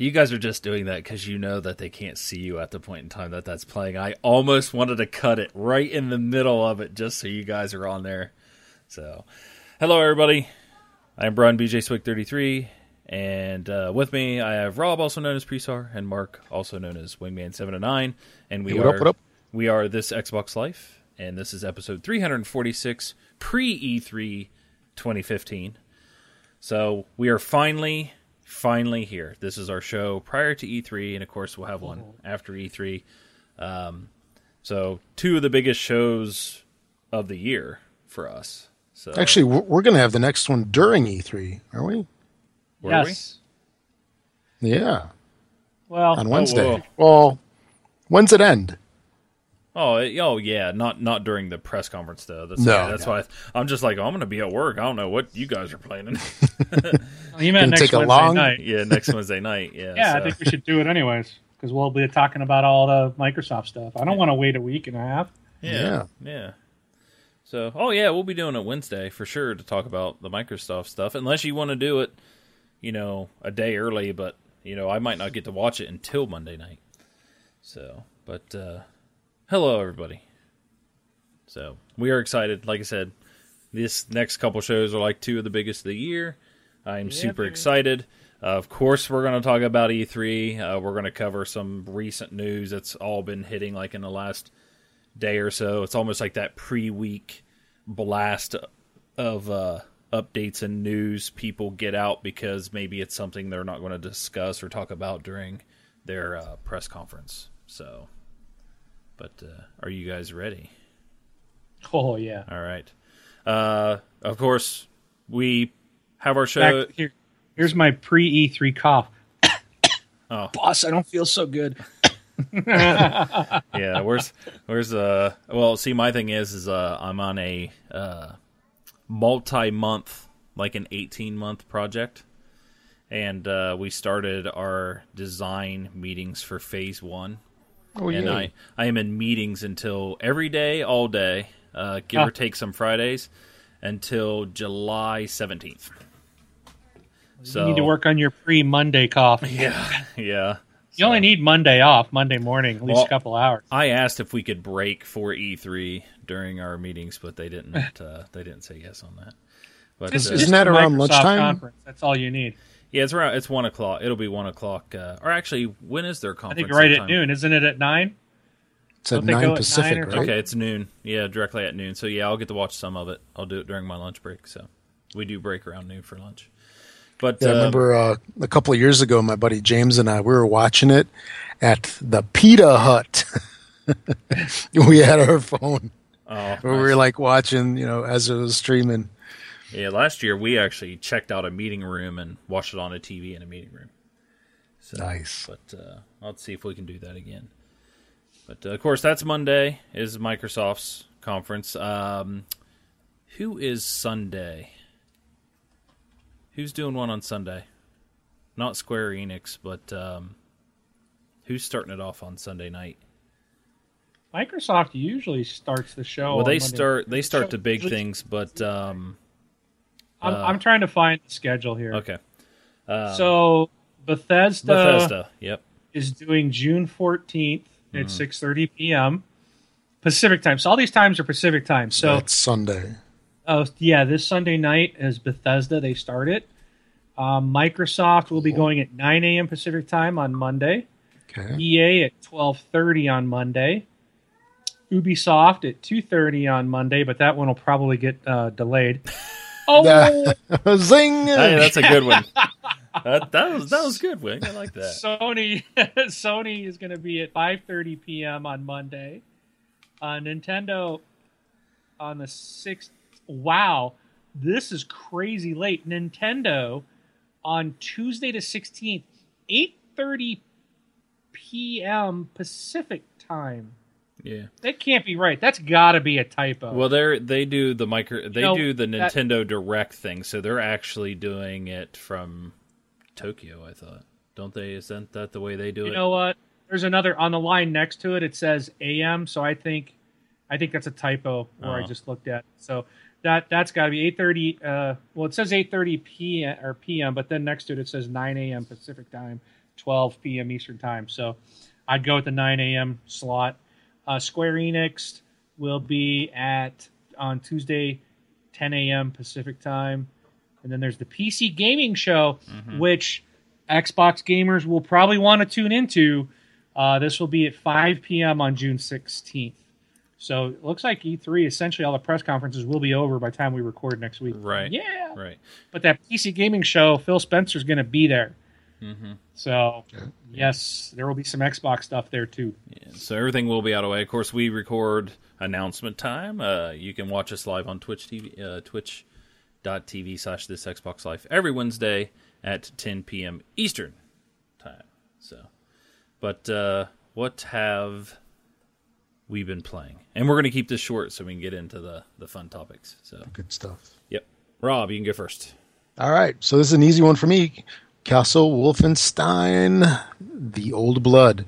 You guys are just doing that because you know that they can't see you at the point in time that that's playing. I almost wanted to cut it right in the middle of it just so you guys are on there. So, hello everybody. I'm Brian BJ Swig 33, and uh, with me I have Rob, also known as Presar, and Mark, also known as Wingman Seven and Nine, and we Hey, are up, up? we are this Xbox Life, and this is episode 346 pre E3 2015. So we are finally, finally here. This is our show prior to E3, and of course we'll have one after E3. Um, so two of the biggest shows of the year for us. So Actually, we're, we're going to have the next one during E3, are we? were yes. Yeah, Well, on Wednesday. whoa. Well, when's it end? Oh, oh yeah, not not during the press conference though. That's, No, yeah, that's no. why I, am just like, oh, I'm going to be at work. I don't know what you guys are planning. you Gonna meant next take a Wednesday long- night. yeah, next Wednesday night. Yeah, Yeah, I think we should do it anyways because we'll be talking about all the Microsoft stuff. I don't want to wait a week and a half. Yeah, yeah. So, oh yeah, we'll be doing it Wednesday for sure to talk about the Microsoft stuff. Unless you want to do it, you know, a day early, but you know, I might not get to watch it until Monday night. So, but uh hello everybody. So, we are excited. Like I said, this next couple shows are like two of the biggest of the year. I'm super excited. Uh, of course, we're going to talk about E3. Uh, we're going to cover some recent news that's all been hitting like in the last day or so. It's almost like that pre-week blast of uh, updates and news people get out because maybe it's something they're not going to discuss or talk about during their uh, press conference. So, but uh, are you guys ready? Oh yeah. All right. Uh, of course, we have our show. Back here, here's my pre E3 cough. Oh. boss, I don't feel so good. yeah, where's where's uh well see my thing is is uh I'm on a uh multi month like an 18 month project and uh we started our design meetings for phase 1 Oh, and yeah. I I am in meetings until every day all day uh give Ah. or take some Fridays until July 17th. So you need to work on your pre Monday cough. Yeah, yeah. You only need Monday off, Monday morning, at least Well, a couple hours. I asked if we could break for E3 during our meetings, but they didn't. Uh, they didn't say yes on that. But Just- uh, Isn't that around Microsoft lunchtime? Conference. That's all you need. Yeah, it's around. It's one o'clock. It'll be one o'clock. Uh, or actually, when is their conference? I conference? think right at sometime? noon, isn't it? At nine. It's at Don't they go 9 at Pacific, nine right? Okay, it's noon. Yeah, directly at noon. So yeah, I'll get to watch some of it. I'll do it during my lunch break. So we do break around noon for lunch. But Yeah, I um, remember uh, a couple of years ago, my buddy James and I, we were watching it at the Pita Hut. we had our phone. oh, We were like watching, you know, as it was streaming. Yeah, last year we actually checked out a meeting room and watched it on a TV in a meeting room. So, Nice. But uh, let's see if we can do that again. But uh, of course, that's Monday is Microsoft's conference. Um, who is Sunday? Who's doing one on Sunday? Not Square Enix, but um, who's starting it off on Sunday night? Microsoft usually starts the show. well, on they Monday. start they start the big things, but um, I'm, uh, I'm trying to find the schedule here. okay. Um, So Bethesda, Bethesda, yep. is doing June 14th Mm-hmm. at 6:30 p.m. Pacific time. So all these times are Pacific time. So That's Sunday. Oh yeah, this Sunday night is Bethesda. They start it. Um, Microsoft will be going at 9 a.m. Pacific time on Monday. Okay. EA at 12:30 on Monday. Ubisoft at 2:30 on Monday, but that one will probably get uh, delayed. Oh, Zing! Hey, that's a good one. that, that was that was good, Wing. I like that. Sony Sony is going to be at 5:30 p.m. on Monday. Uh, Nintendo on the 6th. Wow, this is crazy late. Nintendo on Tuesday the 16th, 8:30 p.m. Pacific time. Yeah. That can't be right. That's got to be a typo. Well, they they do the micro they know, do the that- Nintendo Direct thing, so they're actually doing it from Tokyo. I thought, don't they? Isn't that the way they do you it? You know what? There's another on the line next to it. It says AM, so I think, I think that's a typo where I Oh. just looked at. So that that's got to be 8:30. Uh, well, it says 8:30 p.m. or p.m., but then next to it it says 9 a.m. Pacific time, 12 p.m. Eastern time. So I'd go with the 9 a.m. slot. Uh, Square Enix will be at on Tuesday, 10 a.m. Pacific time, and then there's the PC Gaming Show, which Xbox gamers will probably want to tune into. Uh, this will be at 5 p.m. on June 16th. So it looks like E3, essentially all the press conferences will be over by the time we record next week. Right. Yeah. Right. But that PC gaming show, Phil Spencer's going to be there. Mm-hmm. So, yes, there will be some Xbox stuff there too. Yeah, so everything will be out of the way. Of course, we record announcement time. Uh, you can watch us live on Twitch TV, uh, twitch.tv slash this Xbox Life every Wednesday at 10 p.m. Eastern time. So, but uh, what have we been playing? And we're going to keep this short so we can get into the, the fun topics. So, Good stuff. yep. Rob, you can go first. All right, so this is an easy one for me. Castle Wolfenstein, The Old Blood.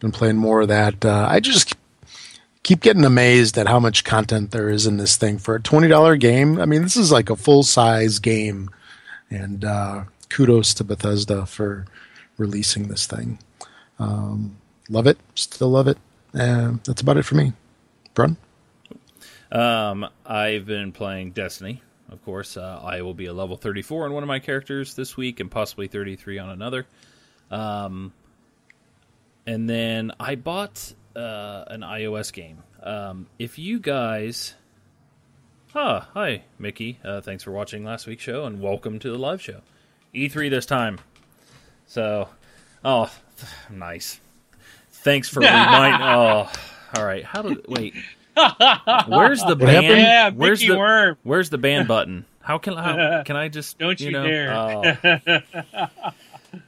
Been playing more of that. Uh, I just keep getting amazed at how much content there is in this thing for a twenty dollar game. I mean, this is like a full size game, and uh, kudos to Bethesda for releasing this thing. Um, love it, still love it. Uh, that's about it for me. Brun. Um, I've been playing Destiny. Of course, uh, I will be a level 34 on one of my characters this week, and possibly 33 on another. Um, and then I bought uh, an iOS game. Um, if you guys, ah, hi Mickey, uh, thanks for watching last week's show, and welcome to the live show. E3 this time. So, oh, nice. Thanks for reminding. Oh, all right. How do wait? Where's the happened? band? Yeah, where's the Worm. Where's the ban button? How can how can I just Don't you know? dare. Oh.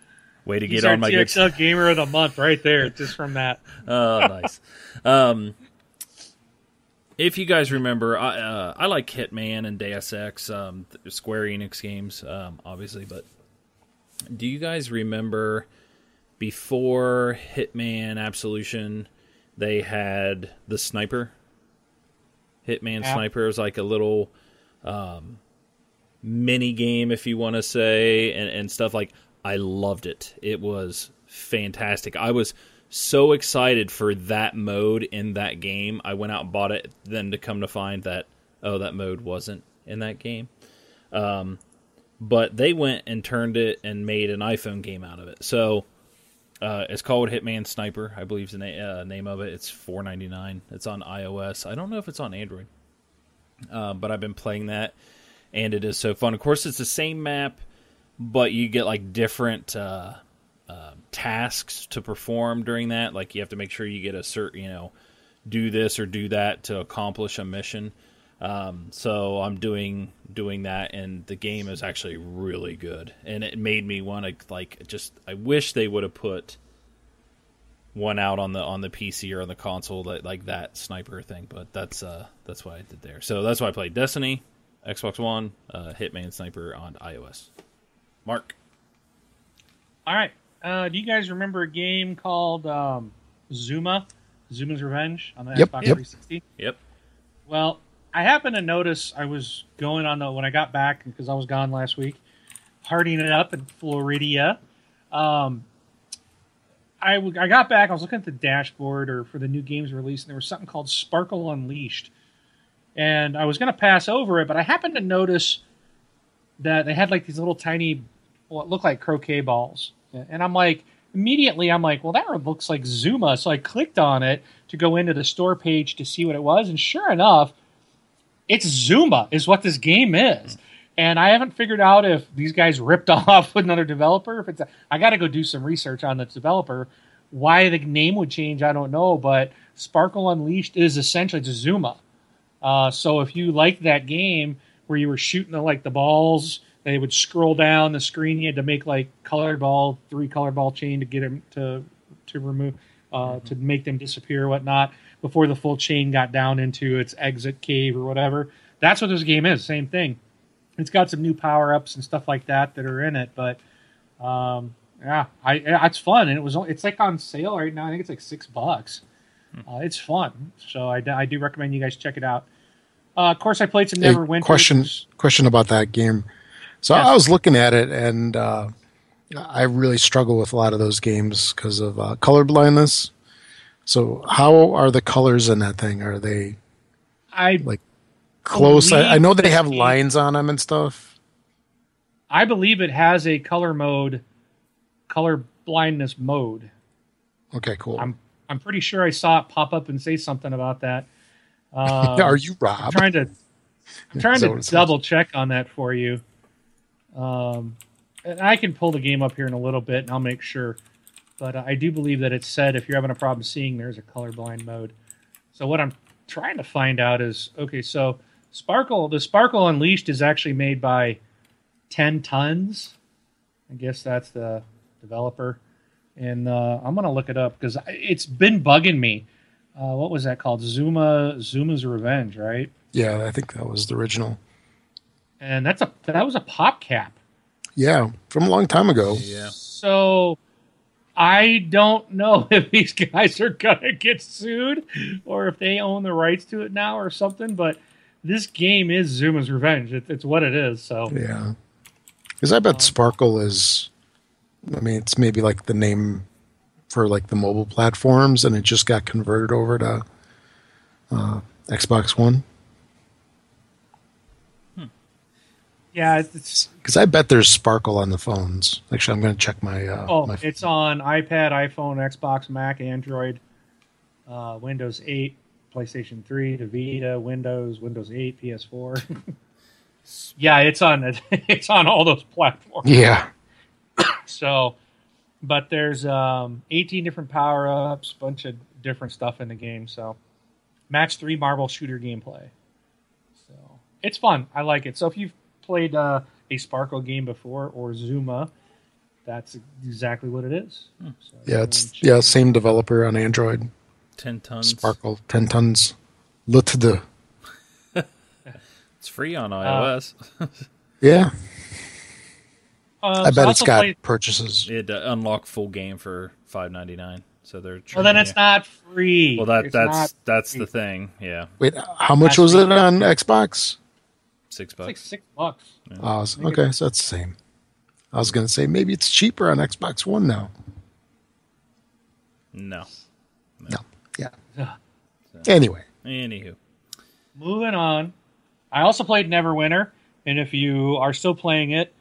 way to He's get our on my good. Gamer of the Month right there, just from that. Oh, nice. Um, if you guys remember, I uh, I like Hitman and Deus Ex, um, Square Enix games, um, obviously. But do you guys remember before Hitman Absolution, they had the sniper? Hitman Yeah. Sniper is like a little um, mini game, if you want to say, and, and stuff like. I loved it. It was fantastic. I was so excited for that mode in that game. I went out and bought it. Then to come to find that oh, that mode wasn't in that game. Um, but they went and turned it and made an iPhone game out of it. So uh, it's called Hitman Sniper, I believe is the na- uh, name of it. It's four ninety nine. It's on iOS. I don't know if it's on Android, uh, but I've been playing that, and it is so fun. Of course, it's the same map, but you get like different uh, uh, tasks to perform during that. Like you have to make sure you get a certain, you know, do this or do that to accomplish a mission. Um, so I'm doing doing that, and the game is actually really good, and it made me want to like just. I wish they would have put one out on the on the PC or on the console that like that sniper thing, but that's uh that's what I did there. So that's why I played Destiny, Xbox One, uh, Hitman Sniper on iOS. Mark, All right. Uh, do you guys remember a game called um, Zuma? Zuma's Revenge on the Yep, Xbox yep. 360? yep, Well, I happened to notice I was going on the when I got back because I was gone last week, partying it up in Florida. Um, I, w- I got back. I was looking at the dashboard or for the new games release, and there was something called Sparkle Unleashed, and I was going to pass over it, but I happened to notice that they had like these little tiny, what looked like croquet balls, and I'm like, immediately I'm like, well, that looks like Zuma, so I clicked on it to go into the store page to see what it was, and sure enough, it's Zuma is what this game is. And I haven't figured out if these guys ripped off another developer. If it's, a, I got to go do some research on the developer. Why the name would change, I don't know. But Sparkle Unleashed is essentially it's Zuma. Uh, so if you liked that game where you were shooting the, like the balls, they would scroll down the screen. You had to make like colored ball, three colored ball chain to get them to to remove uh, to make them disappear or whatnot before the full chain got down into its exit cave or whatever. That's what this game is. Same thing. It's got some new power ups and stuff like that that are in it, but um, yeah, I it's fun and it was it's like on sale right now. I think it's like six bucks. Uh, it's fun, so I, I do recommend you guys check it out. Uh, of course, I played some Hey, Neverwinter. question question about that game. So Yes. I was looking at it, and uh, I really struggle with a lot of those games because of uh, color blindness. So how are the colors in that thing? Are they I like close? I, I know they have lines on them and stuff. I believe it has a color mode, color blindness mode. Okay, cool. I'm I'm pretty sure I saw it pop up and say something about that. Uh, are you I'm Rob? trying to I'm trying to what it says? double check on that for you. Um, and I can pull the game up here in a little bit, and I'll make sure. But uh, I do believe that it said if you're having a problem seeing, there's a colorblind mode. So what I'm trying to find out is okay. So Sparkle, the Sparkle Unleashed is actually made by Ten Tons. I guess that's the developer, and uh, I'm gonna look it up because it's been bugging me. Uh, what was that called? Zuma Zuma's Revenge, right? Yeah, I think that was the original. and that's a that was a PopCap. Yeah, from a long time ago. Yeah. So I don't know if these guys are gonna get sued or if they own the rights to it now or something. But this game is Zuma's Revenge. It, it's what it is. So Yeah, because I bet Sparkle is. I mean, it's maybe like the name for like the mobile platforms, and it just got converted over to uh, Xbox One. Yeah, Because I bet there's Sparkle on the phones. Actually, I'm going to check my. Uh, oh, my it's on iPad, iPhone, Xbox, Mac, Android, uh, Windows 8, PlayStation 3, the Vita, Windows, Windows 8, PS4. yeah, it's on it's on all those platforms. yeah. So, but there's um, 18 different power ups, bunch of different stuff in the game. So, match three marble shooter gameplay. So it's fun. I like it. So if you've played uh, a Sparkle game before or Zuma, that's exactly what it is. So Yeah, it's yeah should- same developer on Android. Ten tons. Sparkle, ten tons. Lutde. It's free on iOS. Yeah, Uh, I so bet it's also got played- purchases. it uh, unlock full game for five ninety nine. So they're. well, then it's yeah. not free. Well, that It's that's that's free. the thing. Yeah, Wait, how much Last was week. it on Xbox? Six It's like bucks. six bucks. Oh, s- okay, so that's the same. I was going to say maybe it's cheaper on Xbox One now. No. No, yeah. Ugh. Anyway, Anywho, Moving on. I also played Neverwinter, and if you are still playing it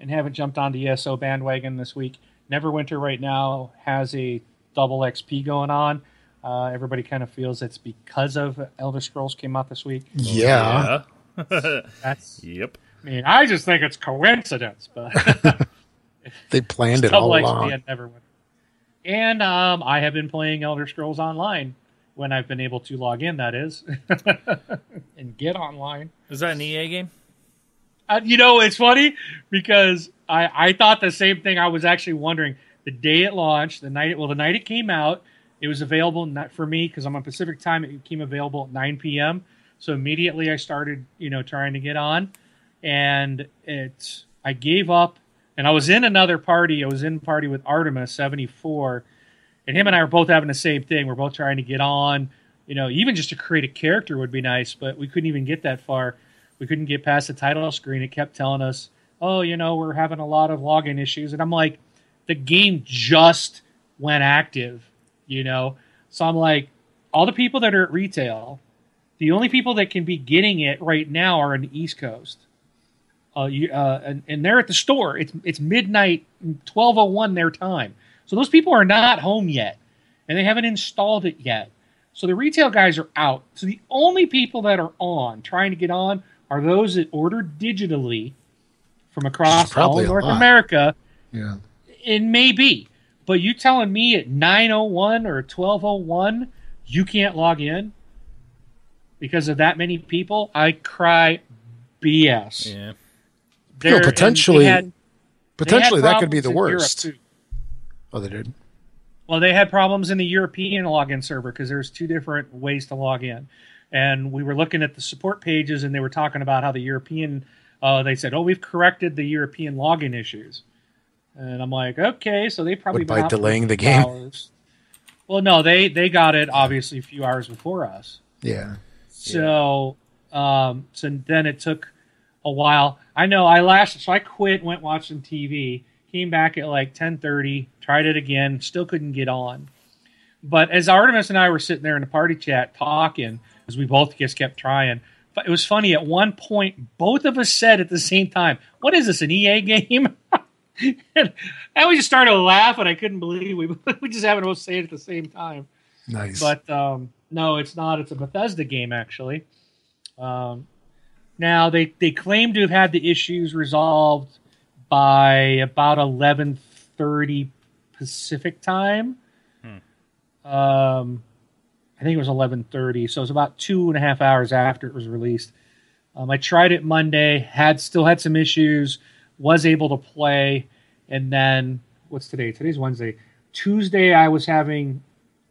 and haven't jumped on the ESO bandwagon this week, Neverwinter right now has a double XP going on. Uh, everybody kind of feels it's because of Elder Scrolls came out this week. yeah. yeah. That's, yep. I mean, I just think it's coincidence, but They planned it double all XP along. at Neverwinter. And um, I have been playing Elder Scrolls Online when I've been able to log in. That is, and get online. Is that an EA game? Uh, you know, it's funny because I, I thought the same thing. I was actually wondering the day it launched, the night well, the night it came out, it was available not for me because I'm on Pacific time. It became available at 9 p.m. So immediately I started, you know, trying to get on, and it I gave up, and I was in another party. I was in party with Artemis 74, and him and I were both having the same thing. We're both trying to get on. You know, even just to create a character would be nice, but we couldn't even get that far we couldn't get past the title screen. It kept telling us, "Oh, you know, we're having a lot of login issues," and I'm like, "The game just went active," you know. So I'm like, all the people that are at retail, the only people that can be getting it right now are on the East Coast. Uh, you, uh, and, and they're at the store. It's it's midnight, twelve oh one their time. So those people are not home yet, and they haven't installed it yet. So the retail guys are out. So the only people that are on trying to get on are those that order digitally from across all probably of a North lot. America. Yeah. It may be, but you telling me at nine oh one or twelve oh one you can't log in because of that many people? I cry BS. Yeah. There- and potentially- had- Potentially, that could be the worst. Oh, they did. Well, they had problems in the European login server because there's two different ways to log in, and we were looking at the support pages, and they were talking about how the European. Uh, they said, "Oh, we've corrected the European login issues," and I'm like, "Okay, so they probably What, by delaying the game? hours." Well, no, they they got it obviously a few hours before us. Yeah. So Um, so then it took a while. I know I last so I quit, went watching TV, came back at like ten thirty, tried it again, still couldn't get on. But as Artemis and I were sitting there in the party chat talking, as we both just kept trying, but it was funny. At one point, both of us said at the same time, "What is this? An EA game?" and we just started laughing. I couldn't believe we we just happened to both say it at the same time. Nice. But um, no, it's not. It's a Bethesda game actually. Um, now they they claim to have had the issues resolved by about eleven thirty Pacific time. Um, I think it was eleven thirty, so it was about two and a half hours after it was released. Um, I tried it Monday, had still had some issues, was able to play, and then what's today? Today's Wednesday. Tuesday, I was having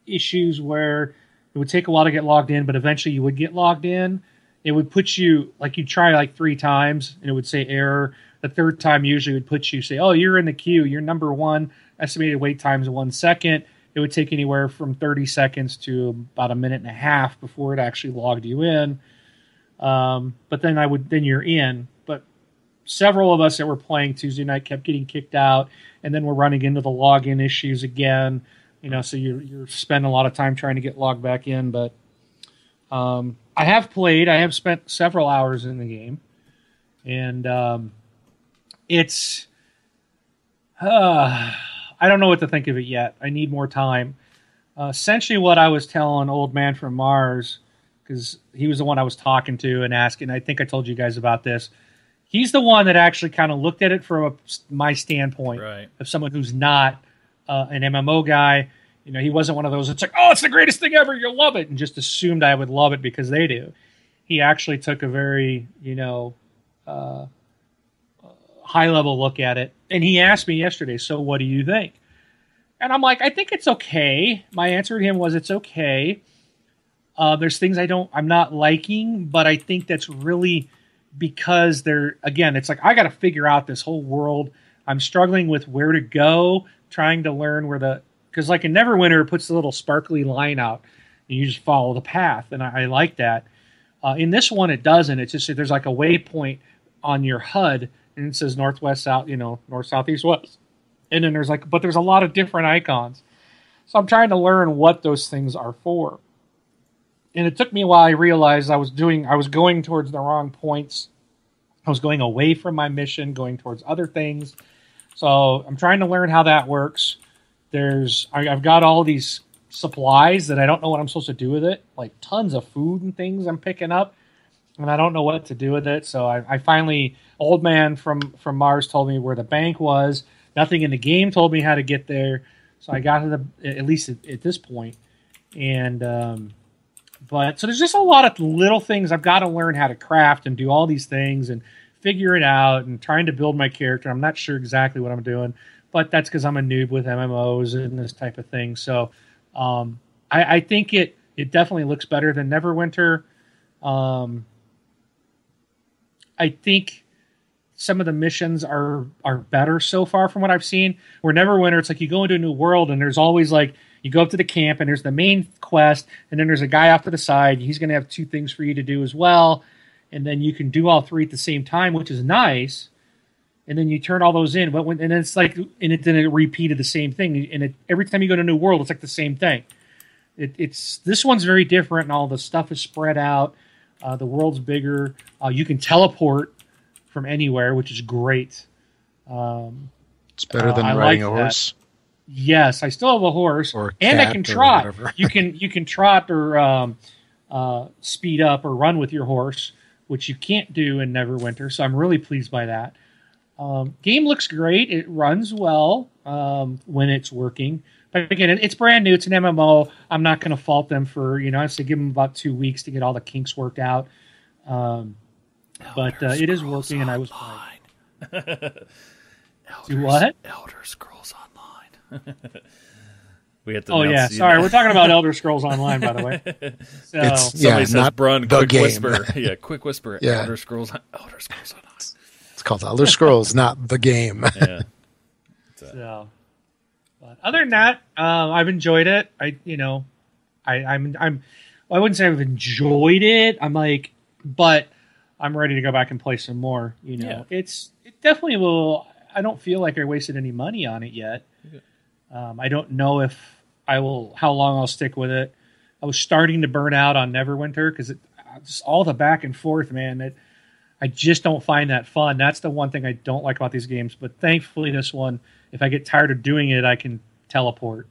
issues where it would take a while to get logged in, but eventually you would get logged in. It would put you like you try like three times, and it would say error. The third time usually would put you say, "Oh, you're in the queue. You're number one. Estimated wait time is one second." It would take anywhere from 30 seconds to about a minute and a half before it actually logged you in. Um, but then I would then you're in. But several of us that were playing Tuesday night kept getting kicked out, and then we're running into the login issues again. You know, so you're you're spending a lot of time trying to get logged back in. But um, I have played. I have spent several hours in the game, and um, it's. Uh, I don't know what to think of it yet. I need more time. Uh, essentially, what I was telling Old Man from Mars, because he was the one I was talking to and asking. I think I told you guys about this. He's the one that actually kind of looked at it from a, my standpoint Right. of someone who's not uh, an MMO guy. You know, he wasn't one of those. It's like, oh, it's the greatest thing ever. You'll love it, and just assumed I would love it because they do. He actually took a very, you know, uh, high level look at it, and he asked me yesterday. So, what do you think? And I'm like, I think it's okay. My answer to him was, it's okay. Uh, there's things I don't, I'm not liking, but I think that's really because they're again, it's like I got to figure out this whole world. I'm struggling with where to go, trying to learn where the because like in Neverwinter, it puts the little sparkly line out, and you just follow the path, and I, I like that. Uh, in this one, it doesn't. It's just there's like a waypoint on your HUD, and it says northwest, south, you know, north, south, east, west, and then there's like, but there's a lot of different icons. So I'm trying to learn what those things are for and it took me a while. I realized I was doing, I was going towards the wrong points. I was going away from my mission, going towards other things. So I'm trying to learn how that works. There's, I, I've got all these supplies that I don't know what I'm supposed to do with it, like tons of food and things I'm picking up, and I don't know what to do with it. So I, I finally, old man from from Mars told me where the bank was. Nothing in the game told me how to get there. So I got to the at least at, at this point, and um, but so there's just a lot of little things I've got to learn how to craft and do all these things and figure it out and trying to build my character. I'm not sure exactly what I'm doing, but that's because I'm a noob with MMOs and this type of thing. So um, I, I think it it definitely looks better than Neverwinter. Um, I think some of the missions are are better so far from what I've seen. Where Neverwinter, it's like you go into a new world and there's always like you go up to the camp and there's the main quest, and then there's a guy off to the side. He's going to have two things for you to do as well, and then you can do all three at the same time, which is nice. And then you turn all those in, but when and it's like and it then it repeated the same thing. And it, every time you go to a new world, it's like the same thing. It, it's this one's very different, and all the stuff is spread out. Uh, the world's bigger. Uh, you can teleport from anywhere, which is great. Um, It's better Uh, than I riding like a that. horse. Yes, I still have a horse, Or a and I can trot. you can you can trot or um, uh, speed up or run with your horse, which you can't do in Neverwinter. So I'm really pleased by that. Um, game looks great. It runs well um, when it's working. But again, it's brand new. It's an MMO. I'm not going to fault them for you know. I say give them about two weeks to get all the kinks worked out. Um, but uh, it is working, and I was playing. Do what? Elder Scrolls Online. we have to. Oh yeah, announce- sorry. We're talking about Elder Scrolls Online, by the way. So, It's- Somebody Yeah, says, not "Brun, the quick game." whisper." Yeah, quick whisper. Yeah. Elder Scrolls. Elder Scrolls Online. It's called Elder Scrolls, not the game. Yeah. So, but other than that, um, I've enjoyed it. I, you know, I, I'm, I'm, I wouldn't say I've enjoyed it. I'm like, but I'm ready to go back and play some more. You know, Yeah. it's it definitely will. I don't feel like I wasted any money on it yet. Um, I don't know if I will how long I'll stick with it. I was starting to burn out on Neverwinter because it just all the back and forth, man. That I just don't find that fun. That's the one thing I don't like about these games. But thankfully, this one, if I get tired of doing it, I can teleport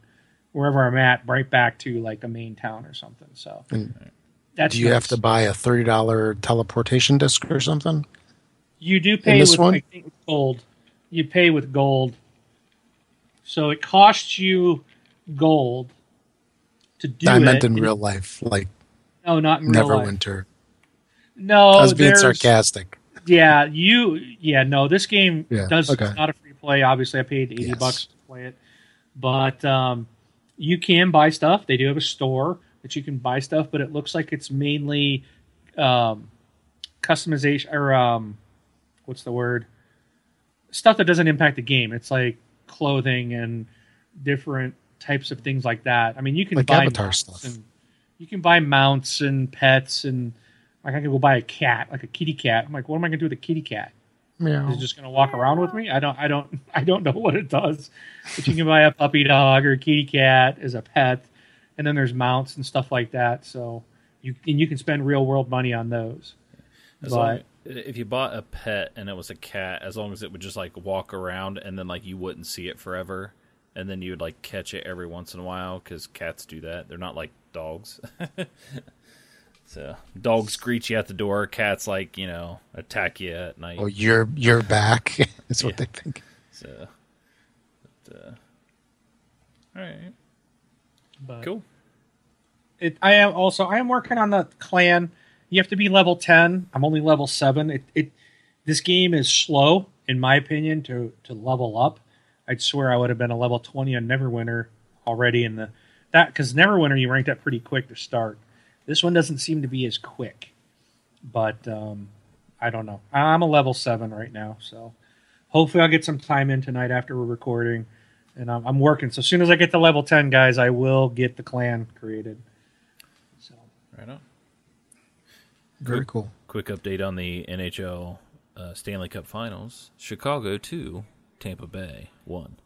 wherever I'm at, right back to like a main town or something. So that's Do you have to buy a thirty dollar teleportation disc or something? You do pay this with one? I think gold. You pay with gold. So it costs you gold to do I it. meant in real life, like No, not in real life. Neverwinter. No, I was being sarcastic. Yeah, you. Yeah, no. This game Yeah, does. okay. It's not a free play. Obviously, I paid eighty Yes. bucks to play it, but um, you can buy stuff. They do have a store that you can buy stuff, but it looks like it's mainly um, customization or um, what's the word? Stuff that doesn't impact the game. It's like clothing and different types of things like that. I mean, you can Like buy Avatar mounts stuff. And, you can buy mounts and pets and like I can go buy a cat, like a kitty cat. I'm like, what am I gonna do with a kitty cat? Meow. Is it just gonna walk around with me? I don't, I don't, I don't know what it does. But you can buy a puppy dog or a kitty cat as a pet, and then there's mounts and stuff like that. So you and you can spend real world money on those. As But long, if you bought a pet and it was a cat, as long as it would just like walk around and then like you wouldn't see it forever, and then you would like catch it every once in a while because cats do that. They're not like dogs. so dogs greet you at the door. Cats like you know attack you at night. Oh, you're you're back. That's what Yeah. they think. So, but, uh, all right, but cool. it, I am also I am working on the clan. You have to be level ten. I'm only level seven. It, it this game is slow, in my opinion, to to level up. I'd swear I would have been a level twenty on Neverwinter already in the that because Neverwinter you ranked up pretty quick to start. This one doesn't seem to be as quick, but um, I don't know. I'm a level seven right now, so hopefully I'll get some time in tonight after we're recording, and I'm, I'm working. So as soon as I get to level ten, guys, I will get the clan created. So Right on. Very cool. Quick update on the NHL uh, Stanley Cup Finals: Chicago two, Tampa Bay one.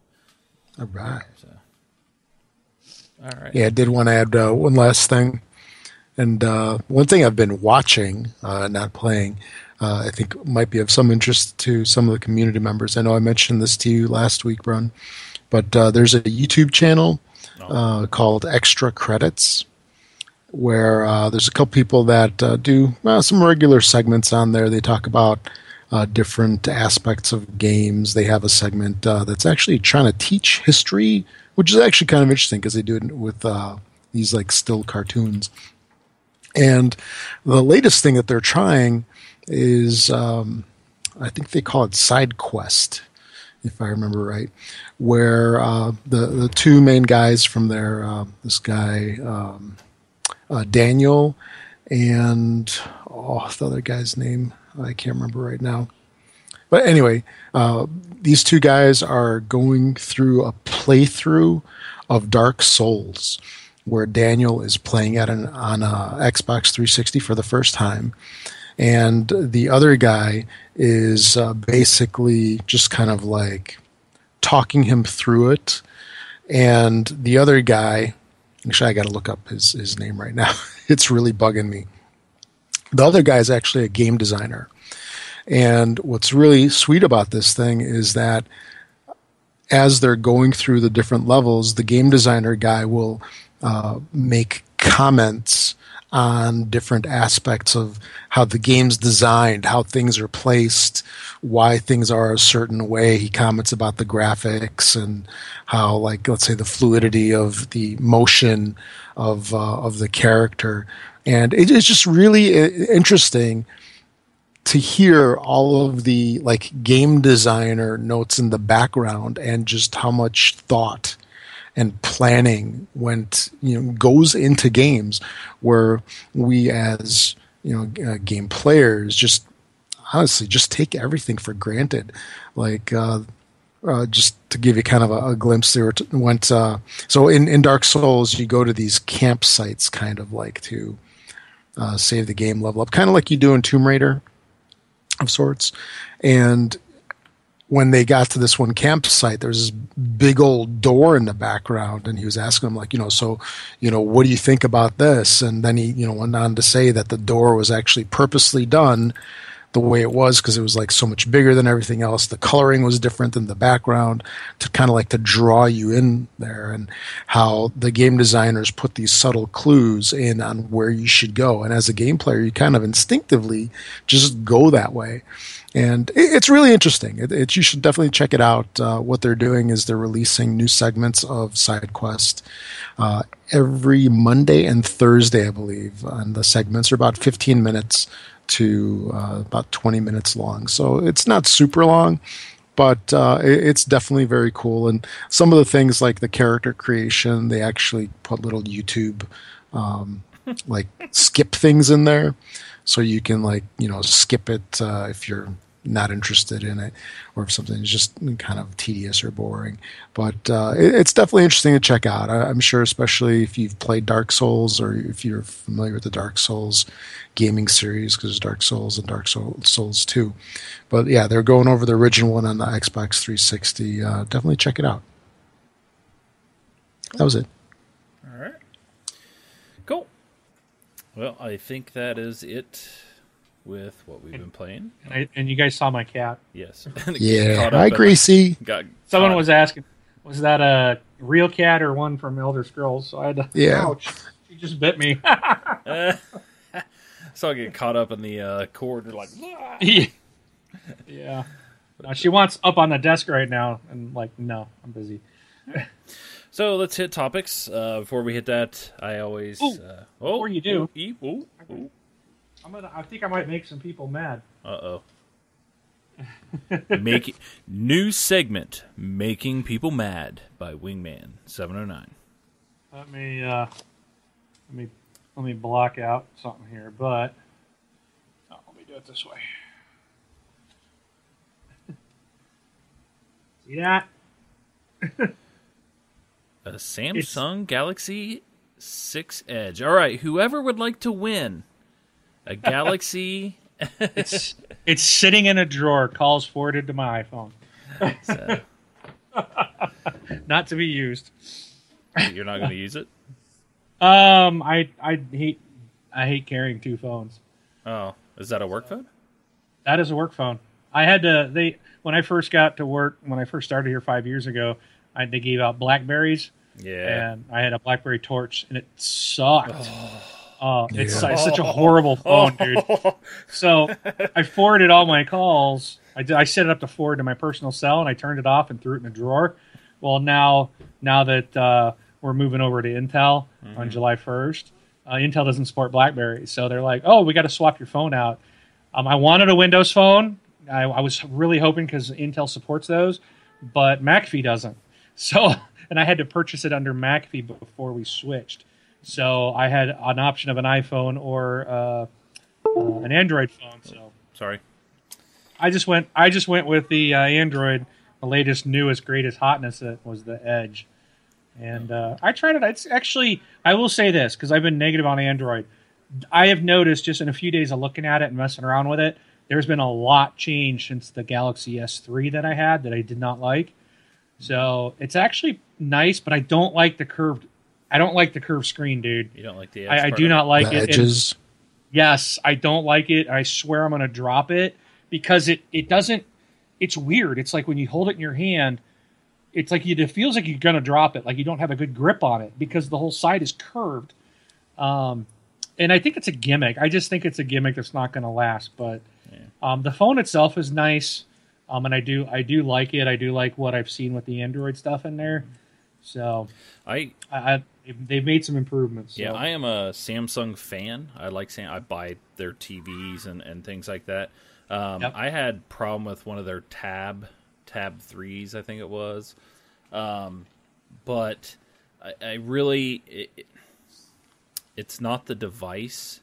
All right. So, all right. Yeah, I did want to add uh, one last thing. And uh, one thing I've been watching, uh, not playing, uh, I think might be of some interest to some of the community members. I know I mentioned this to you last week, Brun, but uh, there's a YouTube channel uh, called Extra Credits where uh, there's a couple people that uh, do uh, some regular segments on there. They talk about uh, different aspects of games. They have a segment uh, that's actually trying to teach history, which is actually kind of interesting because they do it with uh, these like still cartoons. And the latest thing that they're trying is, um, I think they call it Side Quest, if I remember right, where uh, the the two main guys from there, uh, this guy um, uh, Daniel, and oh, the other guy's name I can't remember right now. But anyway, uh, these two guys are going through a playthrough of Dark Souls, where Daniel is playing at an on a Xbox 360 for the first time, and the other guy is uh, basically just kind of like talking him through it, and the other guy. Actually, I got to look up his his name right now. it's really bugging me. The other guy is actually a game designer. And what's really sweet about this thing is that as they're going through the different levels, the game designer guy will uh, make comments on different aspects of how the game's designed, how things are placed, why things are a certain way. He comments about the graphics and how, like, let's say, the fluidity of the motion of uh, of the character, and it, it's just really uh, interesting to hear all of the like game designer notes in the background and just how much thought and planning went you know goes into games where we as you know uh, game players just honestly just take everything for granted. Like uh, uh, just to give you kind of a, a glimpse there went uh, so in, in dark souls you go to these campsites kind of like to uh, save the game, level up, kind of like you do in Tomb Raider, of sorts. And when they got to this one campsite, there was this big old door in the background, and he was asking him, like, you know, so, you know, what do you think about this? And then he, you know, went on to say that the door was actually purposely done the way it was because it was like so much bigger than everything else. The coloring was different than the background to kind of like to draw you in there, and how the game designers put these subtle clues in on where you should go. And as a game player, you kind of instinctively just go that way and it's really interesting. It, it, you should definitely check it out. Uh, what they're doing is they're releasing new segments of SideQuest uh, every Monday and Thursday, I believe. And the segments are about 15 minutes to uh, about 20 minutes long, so it's not super long. But uh, it, it's definitely very cool, and some of the things like the character creation, they actually put little YouTube um, like skip things in there so you can like you know skip it uh, if you're not interested in it or if something is just kind of tedious or boring. But uh, it, it's definitely interesting to check out. I, am sure especially if you've played dark souls or if you're familiar with the dark souls gaming series because dark souls and dark souls 2 but yeah they're going over the original one on the xbox 360 uh, definitely check it out. That was it. All right. Cool. Well, I think that is it with what we've been playing. And, I, and you guys saw my cat. Yes. yeah. Hi, Gracie. Got Someone was asking, was that a real cat or one from Elder Scrolls? So I had to. Yeah. Ouch. She just bit me. uh, so I get caught up in the uh, cord. Like, yeah. yeah. No, she wants up on the desk right now, and like, no, I'm busy. So let's hit topics. Uh, before we hit that, I always. Ooh, uh, oh, before you do, oh, ooh, ooh. I'm gonna. I think I might make some people mad. Uh oh. Make new segment making people mad by Wingman seven oh nine. Let me uh, let me let me block out something here, but oh, let me do it this way. See that? A Samsung it's... Galaxy 6 Edge. All right, whoever would like to win a Galaxy. it's, it's sitting in a drawer, calls forwarded to my iPhone. So... not to be used. You're not going to use it? Um, I I hate I hate carrying two phones. Oh, is that a work phone? That is a work phone. I had to they when I first got to work when I first started here five years ago. I, they gave out Blackberries. Yeah. And I had a BlackBerry Torch, and it sucked. Oh, uh, it's, yeah. it's, such a horrible phone, dude. So I forwarded all my calls. I, did, I set it up to forward to my personal cell, and I turned it off and threw it in a drawer. Well, now now that uh, we're moving over to Intel mm-hmm. on July 1st, uh, Intel doesn't support BlackBerry, so they're like, "Oh, we got to swap your phone out." Um, I wanted a Windows phone. I, I was really hoping because Intel supports those, but McAfee doesn't. So, and I had to purchase it under McAfee before we switched. So I had an option of an iPhone or uh, uh, an Android phone. So sorry, I just went. I just went with the uh, Android, the latest, newest, greatest hotness. That was the Edge, and uh, I tried it. It's actually. I will say this because I've been negative on Android. I have noticed just in a few days of looking at it and messing around with it, there's been a lot changed since the Galaxy S3 that I had that I did not like. So it's actually nice, but I don't like the curved. I don't like the curved screen, dude. You don't like the. I, I do not like the it. Edges. yes, I don't like it. I swear I'm going to drop it because it it doesn't. It's weird. It's like when you hold it in your hand, it's like you, it feels like you're going to drop it. Like you don't have a good grip on it because the whole side is curved. Um, and I think it's a gimmick. I just think it's a gimmick that's not going to last. But yeah. um, the phone itself is nice. Um, and I do I do like it. I do like what I've seen with the Android stuff in there. So I, I, I they've made some improvements. So. Yeah, I am a Samsung fan. I like Sam. I buy their TVs and, and things like that. Um, yep. I had problem with one of their Tab Tab threes, I think it was. Um, but I, I really, it, it's not the device.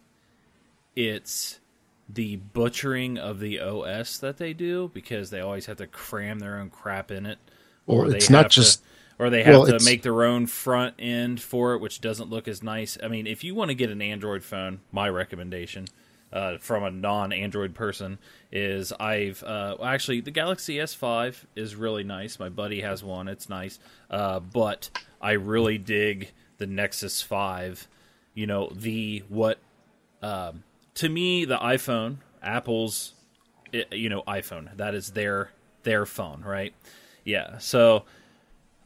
It's the butchering of the OS that they do because they always have to cram their own crap in it. Or, or it's not just. To, or they have Well, to it's- make their own front end for it, which doesn't look as nice. I mean, if you want to get an Android phone, my recommendation uh, from a non-Android person is I've uh, actually the Galaxy S5 is really nice. My buddy has one; it's nice, uh, but I really dig the Nexus 5. You know the what um, to me the iPhone, Apple's you know iPhone that is their their phone, right? Yeah, so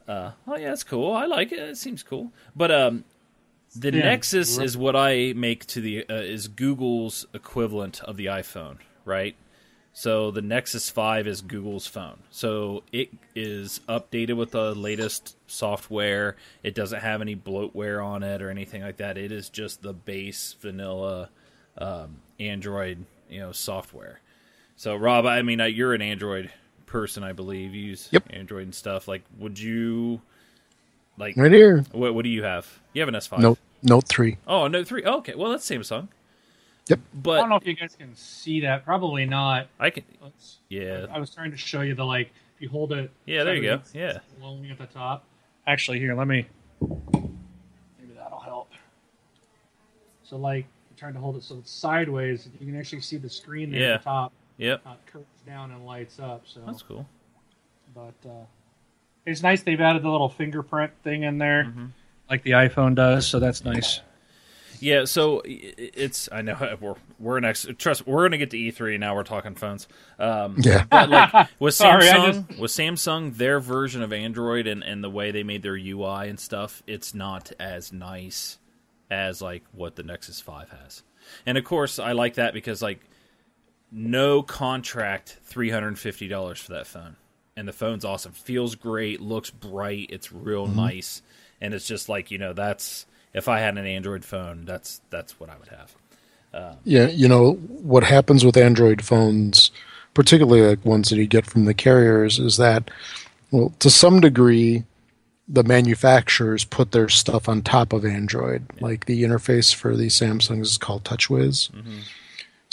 uh, oh yeah, it's cool. I like it. It seems cool. But um, the Yeah. Nexus is what I make to the uh, is Google's equivalent of the iPhone, right? So the Nexus 5 is Google's phone. So it is updated with the latest software. It doesn't have any bloatware on it or anything like that. It is just the base vanilla um, Android, you know, software. So Rob, I mean, uh, you're an Android person, I believe. You use Yep. Android and stuff. Like, would you like Right here. what? What do you have? You have an S5. Note Note three. Oh, Note three. Oh, okay. Well, that's Samsung. Yep. But I don't know if you guys can see that. Probably not. I can. Let's, Yeah. I was trying to show you the like. If you hold it. Yeah. There you go. Yeah. Lonely at the top. Actually, here, let me. Maybe that'll help. So, like, you're trying to hold it so it's sideways. You can actually see the screen there Yeah. at the top. Yep. Uh, curves down and lights up. So, That's cool. but uh, it's nice they've added the little fingerprint thing in there, Mm-hmm. like the iPhone does. So that's nice. Yeah, so i- i- it's I know we're we're next. Trust we're gonna get to E3 now. We're talking phones. Um, Yeah. but like with Sorry, I Samsung, with Samsung, their version of Android and and the way they made their UI and stuff, it's not as nice as like what the Nexus Five has. And of course, I like that because like no contract, three hundred and fifty dollars for that phone, and the phone's awesome. Feels great, looks bright, it's real mm-hmm. nice, and it's just like you know that's if I had an Android phone, that's that's what I would have. Um, yeah, you know what happens with Android phones, particularly like ones that you get from the carriers, is that well, to some degree, the manufacturers put their stuff on top of Android. Like the interface for the Samsungs is called TouchWiz. Mm-hmm.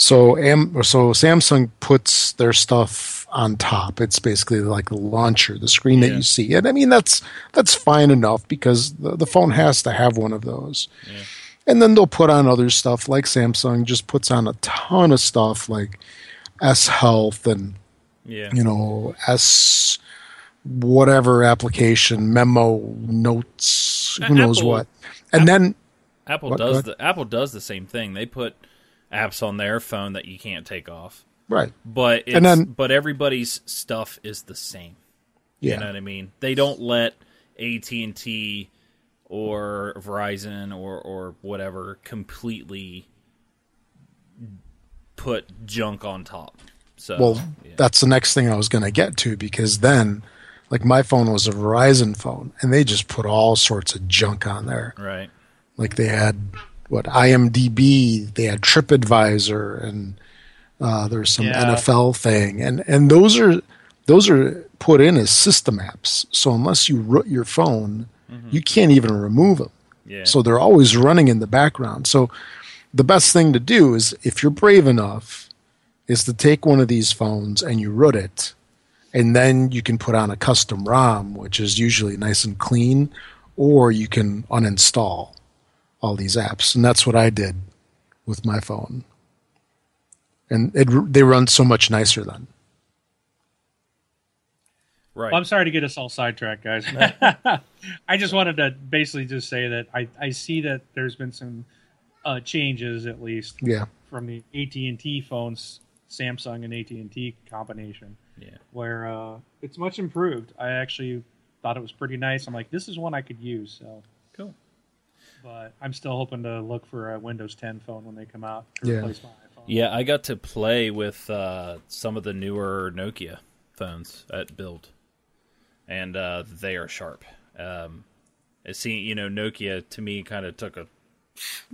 So, Am- so Samsung puts their stuff on top. It's basically like the launcher, the screen that Yeah. you see. And I mean that's that's fine enough because the, the phone has to have one of those. Yeah. And then they'll put on other stuff like Samsung just puts on a ton of stuff like S Health and Yeah, you know S whatever application, memo notes, who knows Apple- what. And then Apple What- does what? the Apple does the same thing. They put apps on their phone that you can't take off, right. but it's, And then- but everybody's stuff is the same. Yeah. You know what I mean? They don't let AT and T or Verizon or or whatever completely put junk on top. So Well, yeah. that's the next thing I was going to get to because then, like, my phone was a Verizon phone, and they just put all sorts of junk on there. right. Like, they had what IMDb, they had TripAdvisor, and uh, there's some Yeah. NFL thing, and and those are those are put in as system apps. So unless you root your phone, you can't even remove them. Yeah. So they're always running in the background. So the best thing to do is if you're brave enough is to take one of these phones and you root it and then you can put on a custom ROM which is usually nice and clean or you can uninstall all these apps and that's what I did with my phone. And it they run so much nicer then. right. Well, I'm sorry to get us all sidetracked, guys. I just wanted to basically just say that I, I see that there's been some uh, changes, at least Yeah. from the AT and T phones, Samsung and AT and T combination, yeah. where uh, it's much improved. I actually thought it was pretty nice. I'm like, this is one I could use. So, Cool. But I'm still hoping to look for a Windows 10 phone when they come out to Yeah. replace my iPhone. Yeah, I got to play with uh, some of the newer Nokia phones at Build, and uh, they are sharp. Um, it seemed, you know, Nokia to me kind of took a,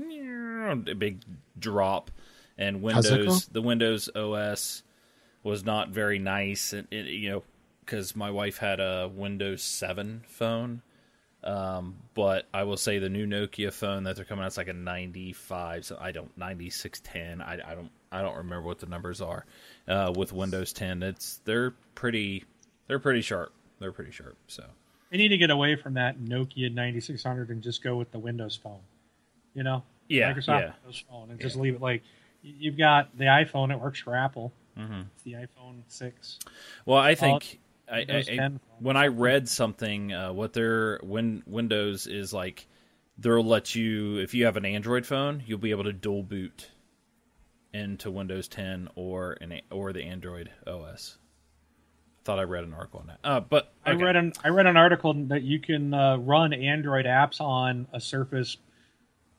a big drop, and Windows, the Windows OS, was not very nice, and it, you know, because my wife had a Windows Seven phone. Um, but I will say the new Nokia phone that they're coming out is like a 95. So I don't 9610. I, I don't I don't remember what the numbers are. Uh, with Windows 10, it's they're pretty they're pretty sharp. They're pretty sharp. So They need to get away from that Nokia 9600 and just go with the Windows Phone. You know, Yeah, Microsoft yeah. Windows Phone, and just leave it like you've got the iPhone. It works for Apple. Mhm. It's the iPhone six. Well, I think I, I, I- when I read something, uh, what their win, Windows is like, they'll let you if you have an Android phone, you'll be able to dual boot into Windows 10 or an or the Android OS. Thought I read an article on that. Uh, but I read an I read an article that you can uh, run Android apps on a Surface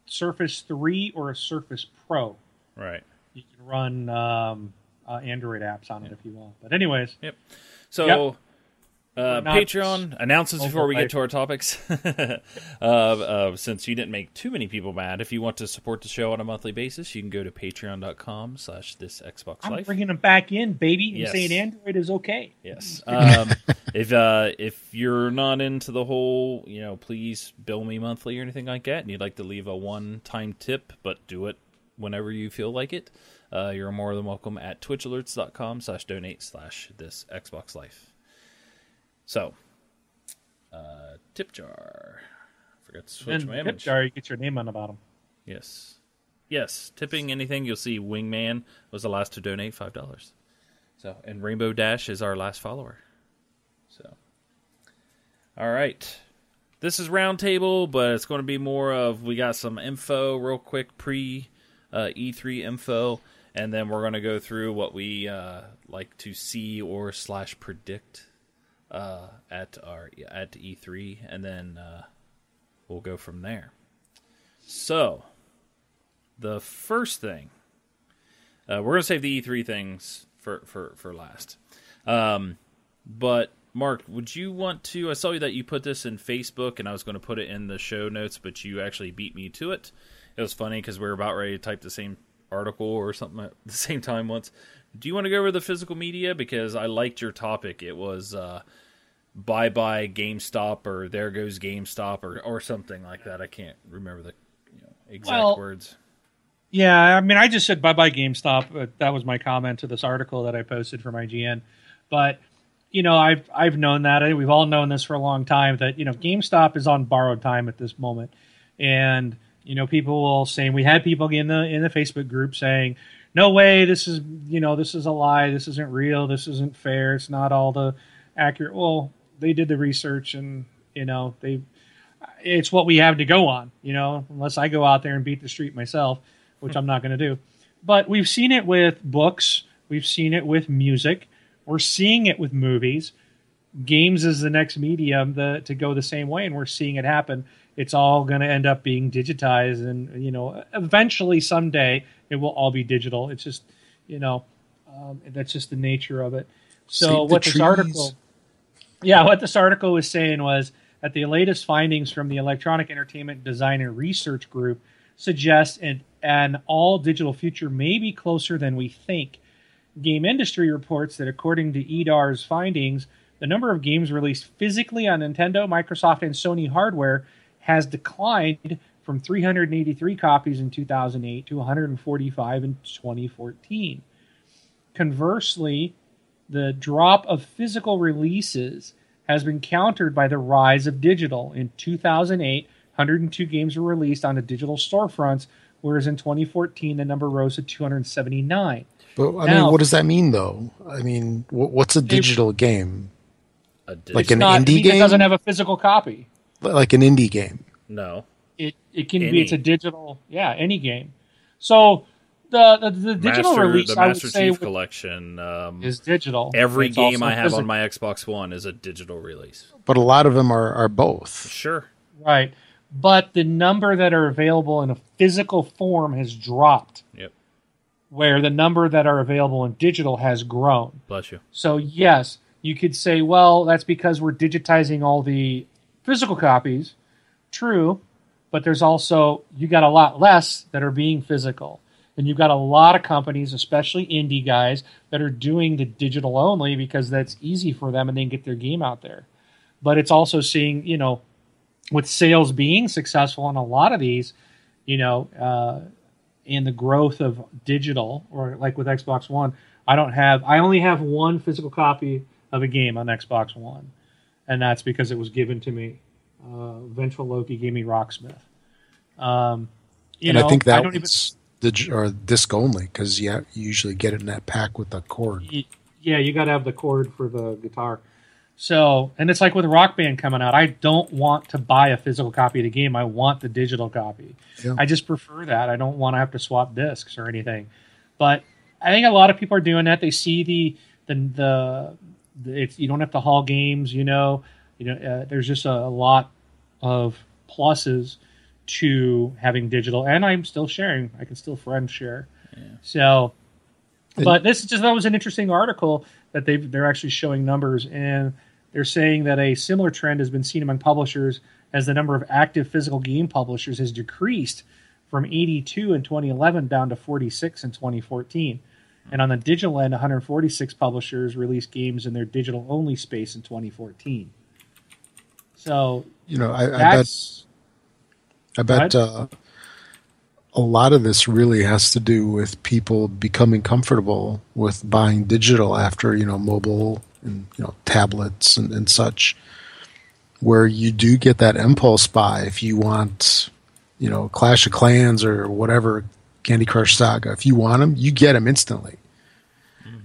Surface Three or a Surface Pro. right. You can run um, uh, Android apps on it if you want. But anyways, So, Yep. uh, Patreon announcements before we get to our topics. uh, uh, since you didn't make too many people mad, if you want to support the show on a monthly basis, you can go to patreon.com slash this Xbox I'm Life. bringing them back in, baby, You yes. saying Android is okay. Yes. Um, if uh, if you're not into the whole, you know, please bill me monthly or anything like that, and you'd like to leave a one-time tip, but do it whenever you feel like it, uh, you're more than welcome at twitchalerts.com slash donate slash this Xbox Life. So, uh, tip jar. Forgot to switch And my tip image. jar, you get your name on the bottom. Yes. Yes. Tipping anything, you'll see Wingman was the last to donate five dollars. So and Rainbow Dash is our last follower. So All right. This is roundtable, but it's going to be more of we got some info real quick pre uh, E3 info, and then we're going to go through what we uh, like to see or slash predict uh, at our at E3, and then uh, we'll go from there. So, the first thing uh, we're going to save the E3 things for for for last. Um, but Mark, would you want to? I saw you that you put this in Facebook, and I was going to put it in the show notes, but you actually beat me to it. It was funny because we were about ready to type the same article or something at the same time once. Do you want to go over the physical media because I liked your topic? It was uh, bye bye GameStop or there goes GameStop or or something like that. I can't remember the you know, exact Well, words. Yeah, I mean, I just said bye bye GameStop. But that was my comment to this article that I posted from IGN. But you know, I've I've known that. I- We've all known this for a long time that you know GameStop is on borrowed time at this moment, and you know people will say we had people in the in the Facebook group saying, "No way, this is you know this is a lie. This isn't real. This isn't fair. It's not all the accurate." Well, they did the research, and you know they it's what we have to go on, you know, unless I go out there and beat the street myself, which I'm not going to do. But we've seen it with books, we've seen it with music, we're seeing it with movies. Games is the next medium the, to go the same way, and we're seeing it happen. It's all going to end up being digitized, and you know, eventually someday it will all be digital. It's just, you know, um, that's just the nature of it. So what this article yeah, what this article was saying was that the latest findings from the Electronic Entertainment Design and Research Group suggest an, an all digital future may be closer than we think. Game industry reports that according to EEDAR's findings, the number of games released physically on Nintendo, Microsoft, and Sony hardware has declined from 383 copies in 2008 to 145 in 2014. Conversely, the drop of physical releases has been countered by the rise of digital. In 2008, 102 games were released on the digital storefronts, whereas in 2014 the number rose to 279. But I Now- mean, what does that mean, though? I mean, what's a digital game? A di- Like an Not- indie it means It game? doesn't have a physical copy. Like an indie game? no. It it can Any. be it's a digital yeah any game. So the the, the digital Master, release the I would Master say Chief would- collection. Um, is digital. every It's game I have physical. on my Xbox One is a digital release. But a lot of them are, are both. Sure. right, but the number that are available in a physical form has dropped. Yep. where the number that are available in digital has grown. Bless you. So yes, you could say, well, that's because we're digitizing all the physical copies. True, but there's also you got a lot less that are being physical. And you've got a lot of companies, especially indie guys, that are doing the digital only because that's easy for them and they can get their game out there. But it's also seeing, you know, with sales being successful on a lot of these, you know, uh, and the growth of digital, or like with Xbox One, I don't have, I only have one physical copy of a game on Xbox One. And that's because it was given to me. Uh, Vengeful Loki gave me Rocksmith. Um, you and know, I think that even- the or disc only because yeah, you usually get it in that pack with the cord. Yeah, you got to have the cord for the guitar. So, and it's like with Rock Band coming out, I don't want to buy a physical copy of the game. I want the digital copy. Yeah. I just prefer that. I don't want to have to swap discs or anything. But I think a lot of people are doing that. They see the the, the it's you don't have to haul games. You know, you know, uh, there's just a, a lot of pluses to having digital, and I'm still sharing. I can still friend share. So, but this is just that was an interesting article that they they're actually showing numbers and they're saying that a similar trend has been seen among publishers as the number of active physical game publishers has decreased from 82 in 2011 down to 46 in 2014. And on the digital end, 146 publishers released games in their digital only space in 2014. So You know, I, I bet I bet uh, a lot of this really has to do with people becoming comfortable with buying digital after you know mobile and you know tablets and, and such, where you do get that impulse buy if you want, you know, Clash of Clans or whatever Candy Crush Saga. If you want them, you get them instantly.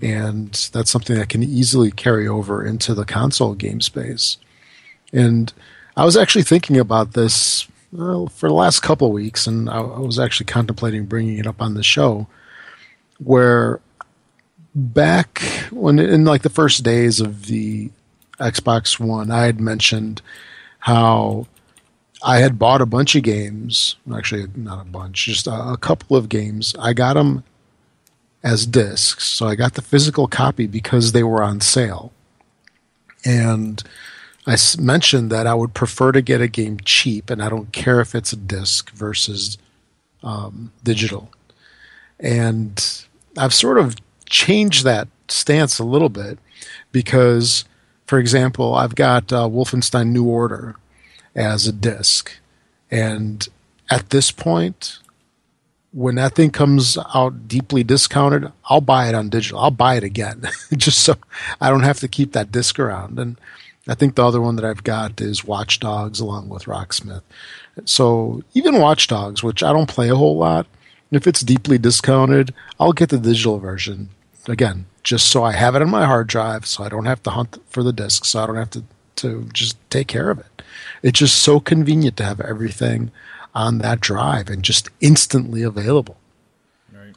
And that's something that can easily carry over into the console game space. And I was actually thinking about this well, for the last couple weeks, and I, I was actually contemplating bringing it up on the show. Where back when in like the first days of the Xbox One, I had mentioned how I had bought a bunch of games. Actually, not a bunch, just a, a couple of games. I got them as discs, so I got the physical copy because they were on sale. And I mentioned that I would prefer to get a game cheap, and I don't care if it's a disc versus um, digital. And I've sort of changed that stance a little bit because, for example, I've got uh, Wolfenstein New Order as a disc, and at this point, when that thing comes out deeply discounted, I'll buy it on digital. I'll buy it again, just so I don't have to keep that disc around. And I think the other one that I've got is Watch Dogs along with Rocksmith. So even Watch Dogs, which I don't play a whole lot, if it's deeply discounted, I'll get the digital version again, just so I have it on my hard drive, so I don't have to hunt for the disc, so I don't have to to just take care of it. It's just so convenient to have everything on that drive and just instantly available. Right.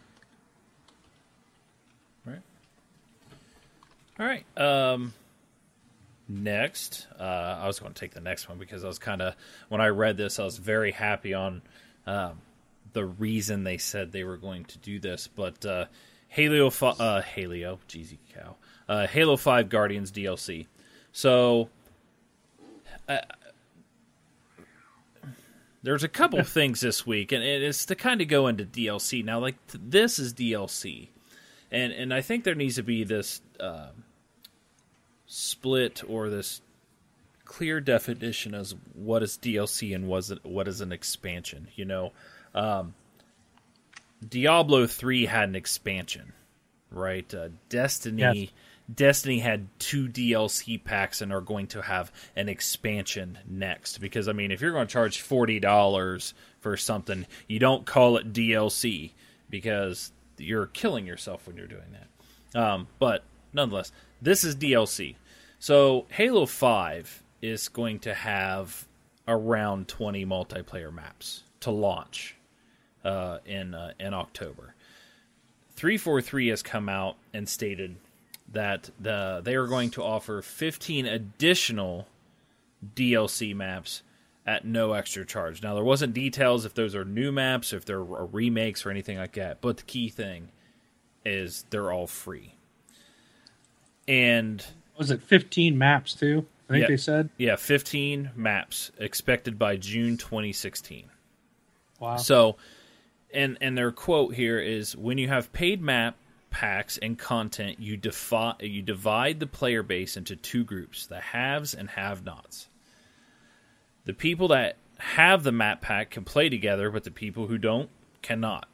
Right. All right. Um, next, uh, I was going to take the next one because I was kind of when I read this, I was very happy on um, the reason they said they were going to do this. But uh, Halo, fi- uh, Halo, jeezy cow, uh, Halo Five Guardians DLC. So. There's a couple things this week, and it's to kind of go into DLC now. Like this is DLC, and and I think there needs to be this uh, split or this clear definition as what is DLC and was it what is an expansion. You know, um, Diablo three had an expansion, right? Uh, Destiny. Yes. Destiny had two DLC packs and are going to have an expansion next. Because I mean, if you're going to charge forty dollars for something, you don't call it DLC because you're killing yourself when you're doing that. Um, but nonetheless, this is DLC. So Halo Five is going to have around twenty multiplayer maps to launch uh, in uh, in October. 343 has come out and stated that the they are going to offer 15 additional DLC maps at no extra charge. Now there wasn't details if those are new maps, if they're remakes or anything like that, but the key thing is they're all free. And was it 15 maps too? I think Yeah. they said. yeah, 15 maps expected by June 2016. Wow. So, and and their quote here is when you have paid map packs and content, you defi- you divide the player base into two groups: the haves and have-nots. The people that have the map pack can play together, but the people who don't cannot.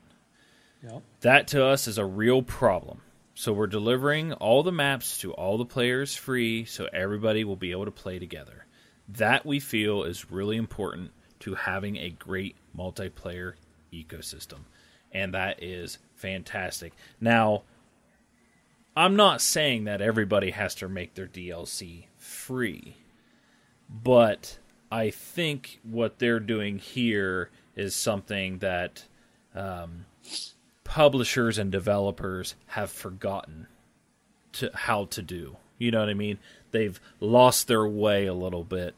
Yep. That to us is a real problem So we're delivering all the maps to all the players free so everybody will be able to play together. That we feel is really important to having a great multiplayer ecosystem. And that is fantastic. Now, I'm not saying that everybody has to make their DLC free, but I think what they're doing here is something that um, publishers and developers have forgotten to how to do. You know what I mean? They've lost their way a little bit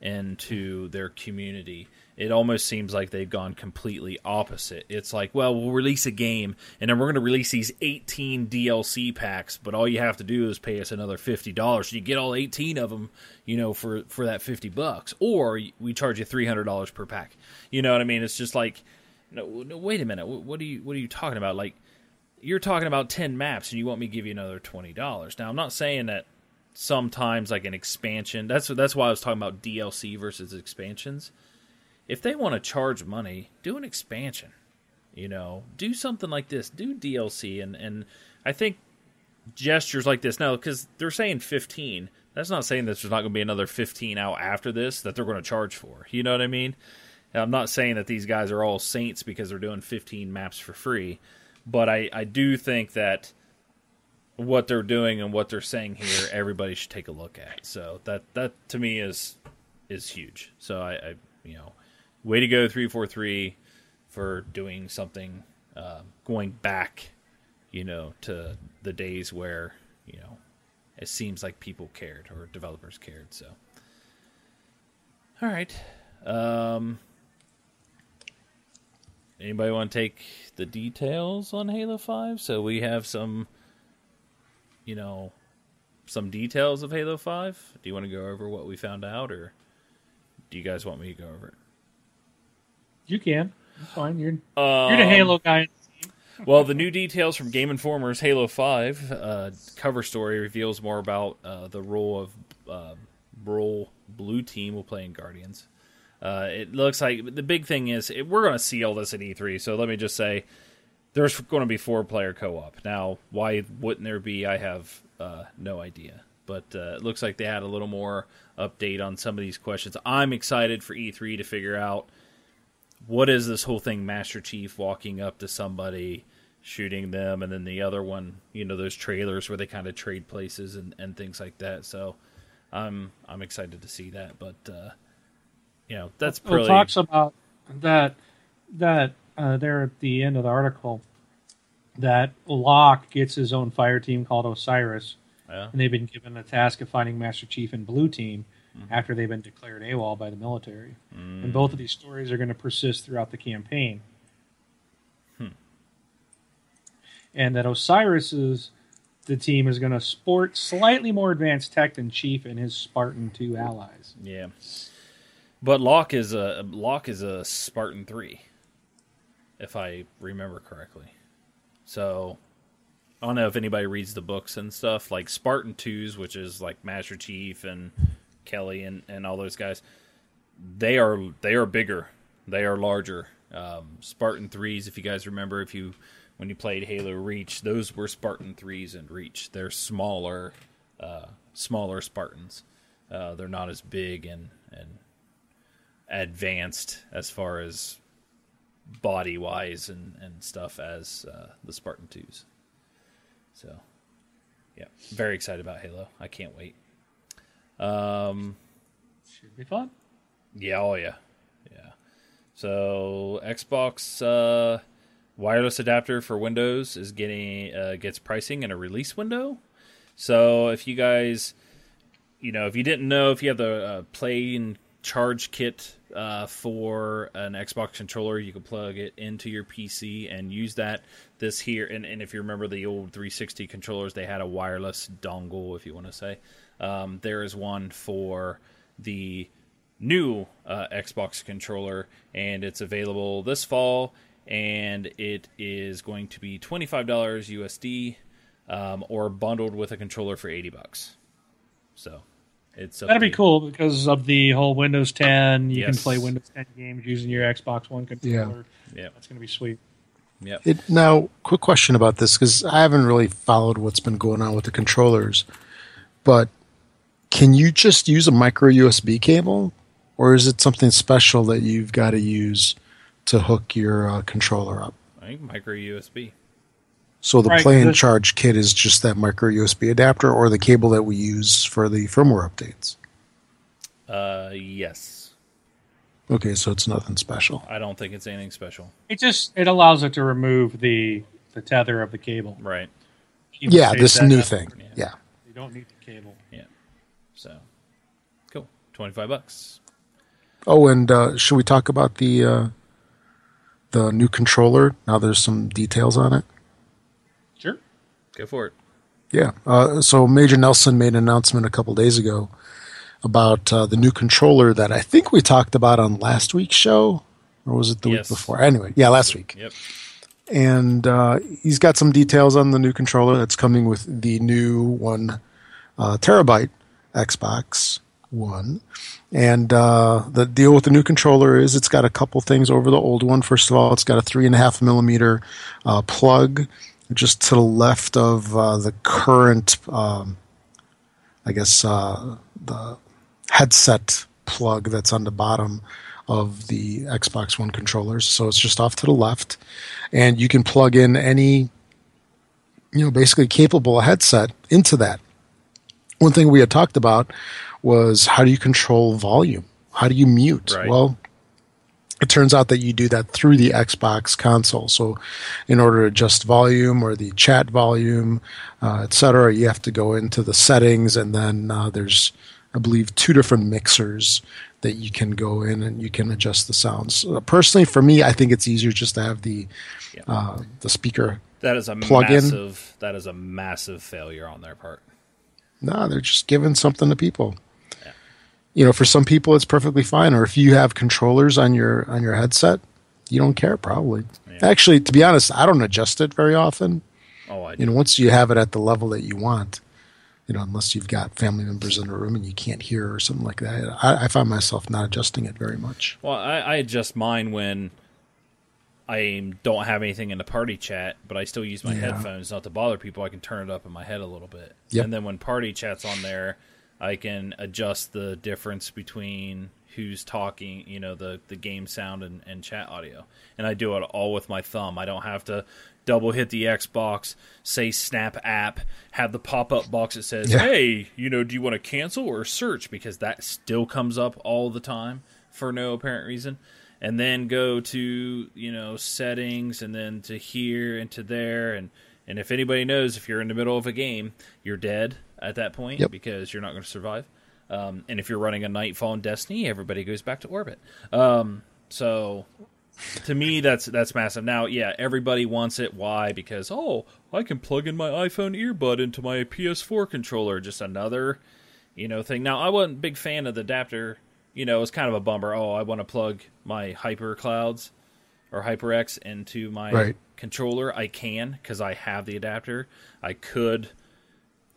into their community it almost seems like they've gone completely opposite. It's like, well, we'll release a game and then we're going to release these 18 DLC packs, but all you have to do is pay us another $50. So you get all 18 of them, you know, for for that 50 bucks. Or we charge you $300 per pack. You know what I mean? It's just like no, no wait a minute. What are you what are you talking about? Like you're talking about 10 maps and you want me to give you another $20. Now, I'm not saying that sometimes like an expansion. That's that's why I was talking about DLC versus expansions if they want to charge money, do an expansion. You know, do something like this. Do DLC, and and I think gestures like this now because they're saying 15. That's not saying that there's not going to be another 15 out after this that they're going to charge for. You know what I mean? I'm not saying that these guys are all saints because they're doing 15 maps for free, but I, I do think that what they're doing and what they're saying here, everybody should take a look at. So that that to me is is huge. So I, I you know way to go 343 for doing something uh, going back you know to the days where you know it seems like people cared or developers cared so. All right um anybody want to take the details on halo 5 so we have some you know some details of halo 5 do you want to go over what we found out or do you guys want me to go over it you can. It's fine. You're um, you're the Halo guy. well, the new details from Game Informer's Halo Five uh, cover story reveals more about uh, the role of uh, role Blue Team will play in Guardians. Uh, it looks like the big thing is it, we're going to see all this at E3. So let me just say, there's going to be four player co op. Now, why wouldn't there be? I have uh, no idea. But uh, it looks like they had a little more update on some of these questions. I'm excited for E3 to figure out what is this whole thing master chief walking up to somebody shooting them and then the other one you know those trailers where they kind of trade places and, and things like that. So i'm i'm excited to see that but uh you know that's pretty... well, talks about that that uh, there at the end of the article that Locke gets his own fire team called Osiris, yeah. and they've been given the task of finding Master Chief and Blue Team mm-hmm. after they've been declared AWOL by the military. Mm. And both of these stories are going to persist throughout the campaign. Hmm. And that Osiris's the team is going to sport slightly more advanced tech than Chief and his Spartan 2 allies. Yeah. But Locke is a Locke is a Spartan 3 if I remember correctly. So I don't know if anybody reads the books and stuff like Spartan 2s, which is like Master Chief and Kelly and, and all those guys, they are they are bigger, they are larger. Um, Spartan threes, if you guys remember, if you when you played Halo Reach, those were Spartan threes and Reach. They're smaller, uh, smaller Spartans. Uh, they're not as big and and advanced as far as body wise and, and stuff as uh, the Spartan twos. So, yeah, very excited about Halo. I can't wait. Um, Should be fun. Yeah, oh yeah, yeah. So Xbox uh, wireless adapter for Windows is getting uh, gets pricing in a release window. So if you guys, you know, if you didn't know, if you have the uh, play and charge kit uh, for an Xbox controller, you can plug it into your PC and use that. This here, and, and if you remember the old 360 controllers, they had a wireless dongle, if you want to say. Um, there is one for the new uh, Xbox controller, and it's available this fall. And it is going to be twenty five dollars USD, um, or bundled with a controller for eighty bucks. So it's that'd be cool because of the whole Windows 10. You yes. can play Windows 10 games using your Xbox One controller. Yeah, yeah, that's going to be sweet. Yep. It, now, quick question about this because I haven't really followed what's been going on with the controllers, but can you just use a micro USB cable, or is it something special that you've got to use to hook your uh, controller up? I think micro USB. So the Right, play and charge kit is just that micro USB adapter, or the cable that we use for the firmware updates. Uh, yes. Okay, so it's nothing special. I don't think it's anything special. It just it allows it to remove the the tether of the cable. Right. You Yeah, this new up. thing. Yeah. Yeah. You don't need the cable. So, cool. Twenty five bucks. Oh, and uh, should we talk about the uh, the new controller? Now there's some details on it. Sure. Go for it. Yeah. Uh, so Major Nelson made an announcement a couple days ago about uh, the new controller that I think we talked about on last week's show, or was it the Yes. week before? Anyway, yeah, last week. Yep. And uh, he's got some details on the new controller that's coming with the new one uh, terabyte Xbox One. And uh, the deal with the new controller is it's got a couple things over the old one. First of all, it's got a three and a half millimeter uh, plug just to the left of uh, the current, um, I guess, uh, the headset plug that's on the bottom of the Xbox One controllers. So it's just off to the left, and you can plug in any, you know, basically capable headset into that. One thing we had talked about was how do you control volume? How do you mute? Right. Well, it turns out that you do that through the Xbox console. So, in order to adjust volume or the chat volume, uh, et cetera, you have to go into the settings, and then uh, there's, I believe, two different mixers that you can go in and you can adjust the sounds. Uh, personally, for me, I think it's easier just to have the Yeah. uh, the speaker. That is a Plug in. massive. That is a massive failure on their part. No, they're just giving something to people. You know, for some people, it's perfectly fine. Or if you have controllers on your on your headset, you don't care probably. Yeah. Actually, to be honest, I don't adjust it very often. Oh, I you know once you have it at the level that you want you know unless you've got family members in a room and you can't hear or something like that i, I find myself not adjusting it very much Well, I, I adjust mine when I don't have anything in the party chat, but I still use my Yeah. headphones not to bother people. I can turn it up in my head a little bit, Yep. and then when party chat's on there, I can adjust the difference between who's talking, you know, the the game sound and, and chat audio, and I do it all with my thumb. I don't have to double hit the Xbox, say Snap app, have the pop up box that says, Yeah. "Hey, you know, do you want to cancel or search?" Because that still comes up all the time for no apparent reason. And then go to you know settings, and then to here and to there, and and if anybody knows, if you're in the middle of a game, you're dead at that point Yep. because you're not going to survive. Um, and if you're running a Nightfall in Destiny, everybody goes back to orbit. Um, so to me, that's that's massive. Now, yeah, everybody wants it. Why? Because oh, I can plug in my iPhone earbud into my PS4 controller. Just another, you know, thing. Now, I wasn't a big fan of the adapter. You know, it's kind of a bummer. Oh, I want to plug my Hyper Clouds or HyperX into my Right. controller. I can because I have the adapter. I could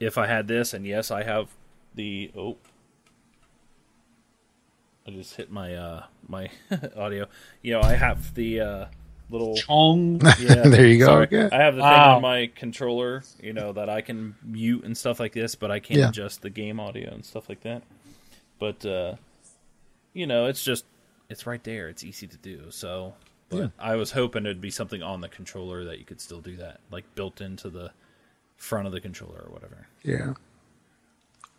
if I had this, and yes, I have the oh. I just hit my uh my audio. You know, I have the uh little Chong. yeah. There you go, Sorry. okay. I have the thing Wow. on my controller, you know, that I can mute and stuff like this, but I can't Yeah. adjust the game audio and stuff like that. But uh you know, it's just it's right there. It's easy to do. So but Yeah. I was hoping it'd be something on the controller that you could still do that, like built into the front of the controller or whatever. yeah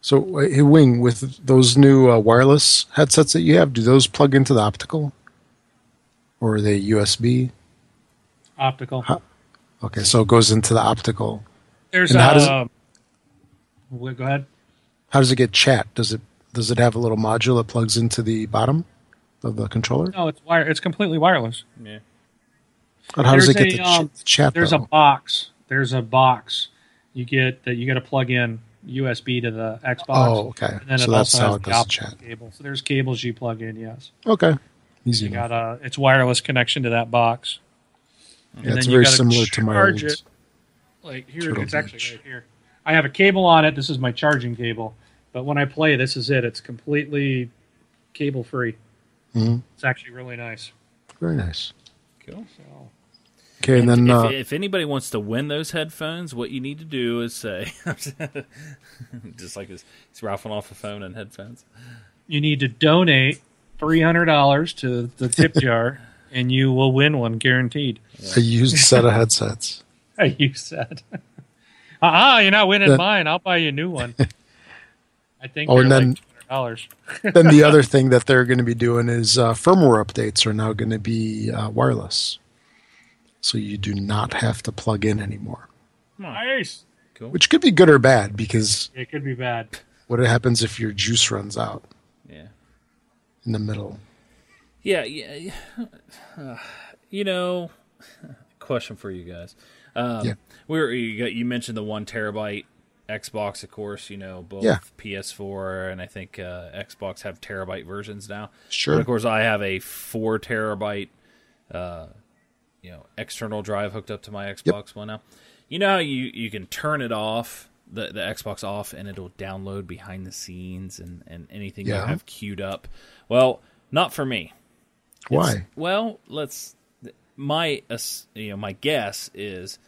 so uh, hey, wing with those new uh, wireless headsets that you have do those plug into the optical or are they usb Optical. Huh. okay so it goes into the optical There's And how does it- a. Wait, go ahead. how does it get chat does it does it have a little module that plugs into the bottom of the controller No, it's wire. It's completely wireless. Yeah. But how does it There's get a, the ch- um, chat There's though? a box. There's a box. You get that. You got to plug in USB to the Xbox. oh okay And then so it that's also how has it the does the optical chat cable. So there's cables you plug in. Yes, okay easy you enough. got a. It's wireless connection to that box. And Yeah, it's then you very gotta similar to my old it. Like here, Turtle it's actually right here. I have a cable on it. This is my charging cable. But when I play, this is it. It's completely cable free. Mhm. It's actually really nice. very nice Cool. So Okay, and then if, uh, if anybody wants to win those headphones, what you need to do is say, just like he's, he's raffling off a phone and headphones. You need to donate three hundred dollars to the tip jar, and you will win one guaranteed. a used set of headsets. a used said, "Ah, you're not winning That- mine. I'll buy you a new one." I think Oh, and then- like dollars. then the other thing that they're going to be doing is uh, firmware updates are now going to be uh, wireless, so you do not have to plug in anymore. Nice. Cool. Which could be good or bad because It could be bad. what happens if your juice runs out Yeah. in the middle? Yeah, yeah. yeah. Uh, you know, question for you guys. Um, Yeah. we were you, got, you mentioned the one terabyte Xbox, of course. You know both Yeah. PS4 and I think uh, Xbox have terabyte versions now. Sure. But of course, I have a four terabyte, uh, you know, external drive hooked up to my Xbox One now. You know how you you can turn it off. The, the Xbox off and it'll download behind the scenes and, and anything you have queued up. Well, not for me. Why? Well, let's. My you know my guess is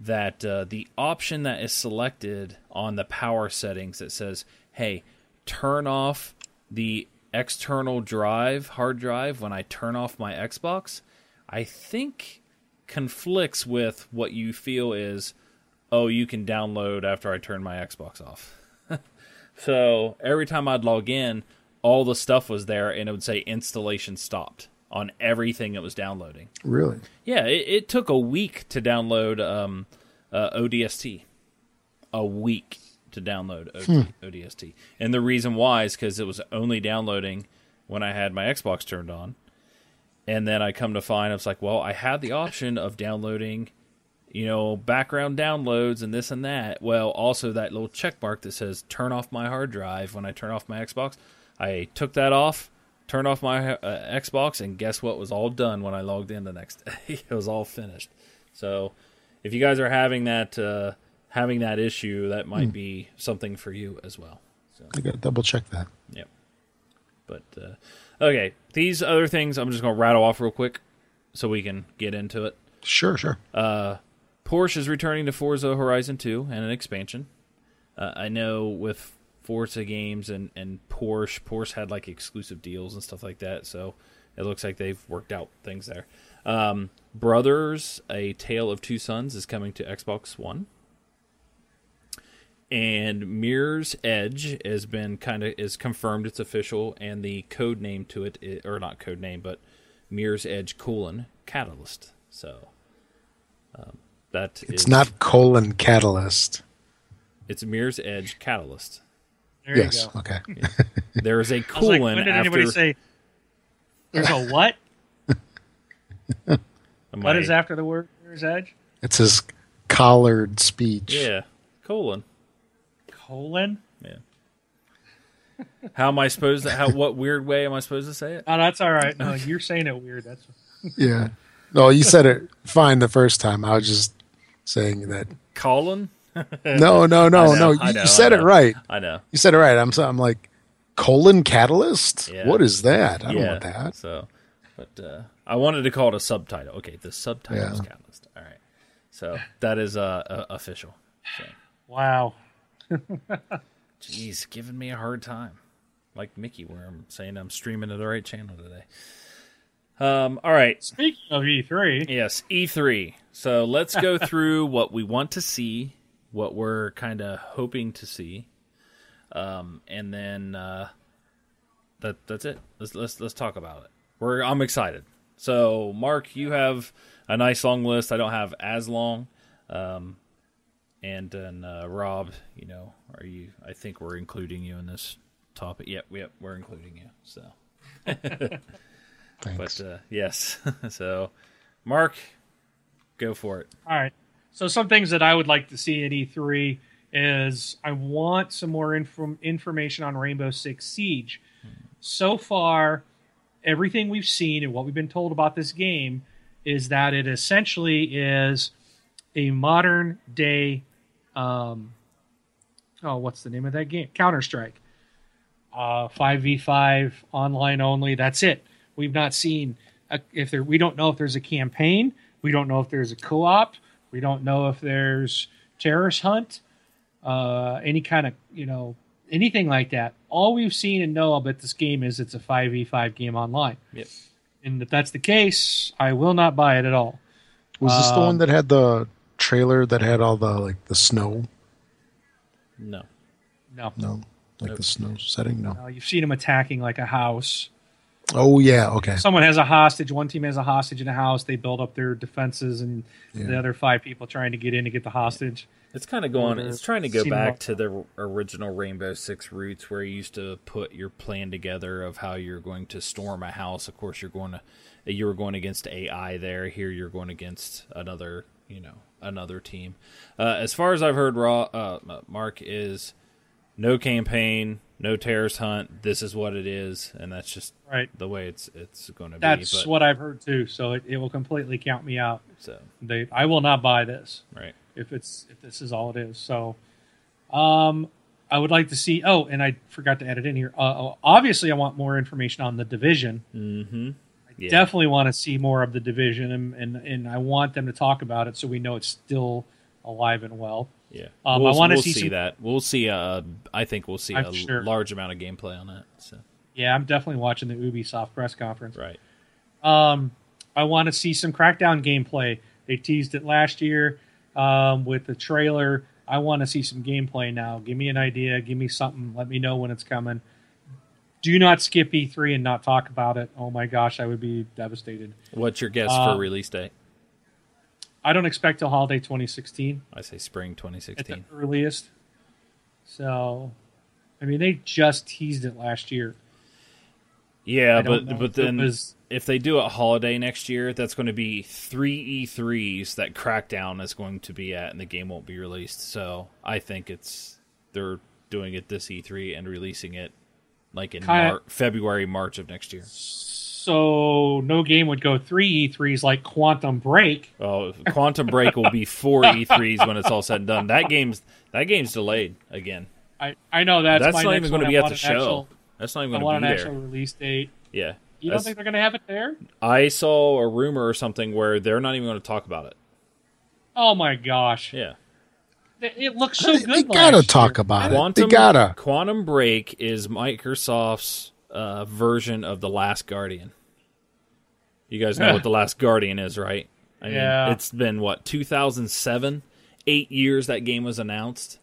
that uh, the option that is selected on the power settings that says, "Hey, turn off the external drive hard drive when I turn off my Xbox," I think conflicts with what you feel is, "Oh, you can download after I turn my Xbox off." So every time I'd log in, all the stuff was there, and it would say installation stopped on everything it was downloading. Really? Yeah, it, it took a week to download um, uh, ODST. A week to download OD, ODST, and the reason why is because it was only downloading when I had my Xbox turned on, and then I come to find it's like, well, I had the option of downloading you know, background downloads and this and that. Well, also that little check mark that says turn off my hard drive when I turn off my Xbox. I took that off, turned off my uh, Xbox, and guess what was all done when I logged in the next day? it was all finished. So, if you guys are having that uh, having that issue, that might be something for you as well. So, I got to double check that. Yep. But uh, okay, these other things I'm just gonna rattle off real quick so we can get into it. Sure, sure. Porsche is returning to Forza Horizon 2 and an expansion. Uh, I know with Forza games and, and Porsche, Porsche had like exclusive deals and stuff like that, so it looks like they've worked out things there. Um, Brothers, A Tale of Two Sons is coming to Xbox One. And Mirror's Edge has been kind of is confirmed it's official, and the code name to it, or not code name, but Mirror's Edge colon Catalyst. So um, that It's is- not colon catalyst. It's Mirror's Edge Catalyst. There yes. you go. Okay. There is a was like, when did after anybody say there's a what? What my- is after the word mirror's edge? It's his collared speech. Yeah, colon. Colon? Yeah. How am I supposed to? How what weird way am I supposed to say it? Oh, that's all right. No, you're saying it weird. That's Yeah. No, you said it fine the first time. I was just saying that. Colon. No, no, no, know, no. You, know, you said it right. I know. You said it right. I'm so I'm like colon catalyst. Yeah. What is that? I don't want that. So, but uh, I wanted to call it a subtitle. Okay, the subtitle is Catalyst. All right. So that is uh, uh official. So, wow. jeez, giving me a hard time, like Mickey, where I'm saying I'm streaming to the right channel today. Um. All right. Speaking of E E3, Yes, E3. So let's go through what we want to see, what we're kind of hoping to see, um, and then uh, that that's it. Let's let's let's talk about it. We're I'm excited. So Mark, you have a nice long list. I don't have as long, um, and then uh, Rob, you know, are you? I think we're including you in this topic. Yep, yep, we're including you. So. Thanks. But uh, yes, so Mark, go for it. all right. So some things that I would like to see at E3 is I want some more inform- information on Rainbow Six Siege. So far, everything we've seen and what we've been told about this game is that it essentially is a modern day um oh what's the name of that game counter strike uh 5v5 online only that's it we've not seen a, if there we don't know if there's a campaign We don't know if there's a co-op. We don't know if there's terrorist hunt, uh, any kind of you know anything like that. All we've seen and know about this game is it's a five v five game online. Yep. And if that's the case, I will not buy it at all. Was this the Um, one that had the trailer that had all the like the snow? No. No, No, like Nope. the snow setting. No. no you've seen them attacking like a house. Oh yeah. Okay. Someone has a hostage. One team has a hostage in a house. They build up their defenses, and the other five people trying to get in to get the hostage. It's kind of going. It's trying to go back to the original Rainbow Six roots, where you used to put your plan together of how you're going to storm a house. Of course, you're going to you were going against AI there. Here, you're going against another, you know, another team. Uh, as far as I've heard, Raw uh, Mark is no campaign, no terrorist hunt. This is what it is, and that's just Right. the way it's it's going to be. That's but, what I've heard too. So it, it will completely count me out. So They, I will not buy this right. if it's if this is all it is. So, um, I would like to see. Oh, and I forgot to add it in here. Uh, obviously, I want more information on the division. Mm-hmm. Yeah. Definitely want to see more of the division, and, and and I want them to talk about it so we know it's still alive and well. Yeah, Um, we'll, I wanna we'll see see, some- that. We'll see. Uh, I think we'll see I'm a sure. large amount of gameplay on that. So Yeah, I'm definitely watching the Ubisoft press conference. right. Um, I want to see some Crackdown gameplay. They teased it last year um, with the trailer. I want to see some gameplay now. Give me an idea. Give me something. Let me know when it's coming. Do not skip E3 and not talk about it. Oh my gosh, I would be devastated. What's your guess Uh, for release date? I don't expect till holiday 2016 I say spring 2016 at 2016. the earliest. So, I mean, they just teased it last year. Yeah, but but then was- if they do a holiday next year, that's going to be three E3s that Crackdown is going to be at, and the game won't be released. So I think it's they're doing it this E3 and releasing it like in Kinda- Mar- February, March of next year. So no game would go three E3s like Quantum Break. Oh, Quantum Break will be four E3s when it's all said and done. That game's that game's delayed again. I, I know that's, That's, my not even going to be at the show. actual- that's not even going to an be actual there. release date. Yeah, You don't think they're going to have it there? I saw a rumor or something where they're not even going to talk about it. Oh my gosh! Yeah. It- It looks so good. they gotta last talk year. about Quantum it. They gotta. Quantum Break is Microsoft's uh, version of the Last Guardian. You guys know what the Last Guardian is, right? I mean, Yeah. it's been what 2007, eight years that game was announced,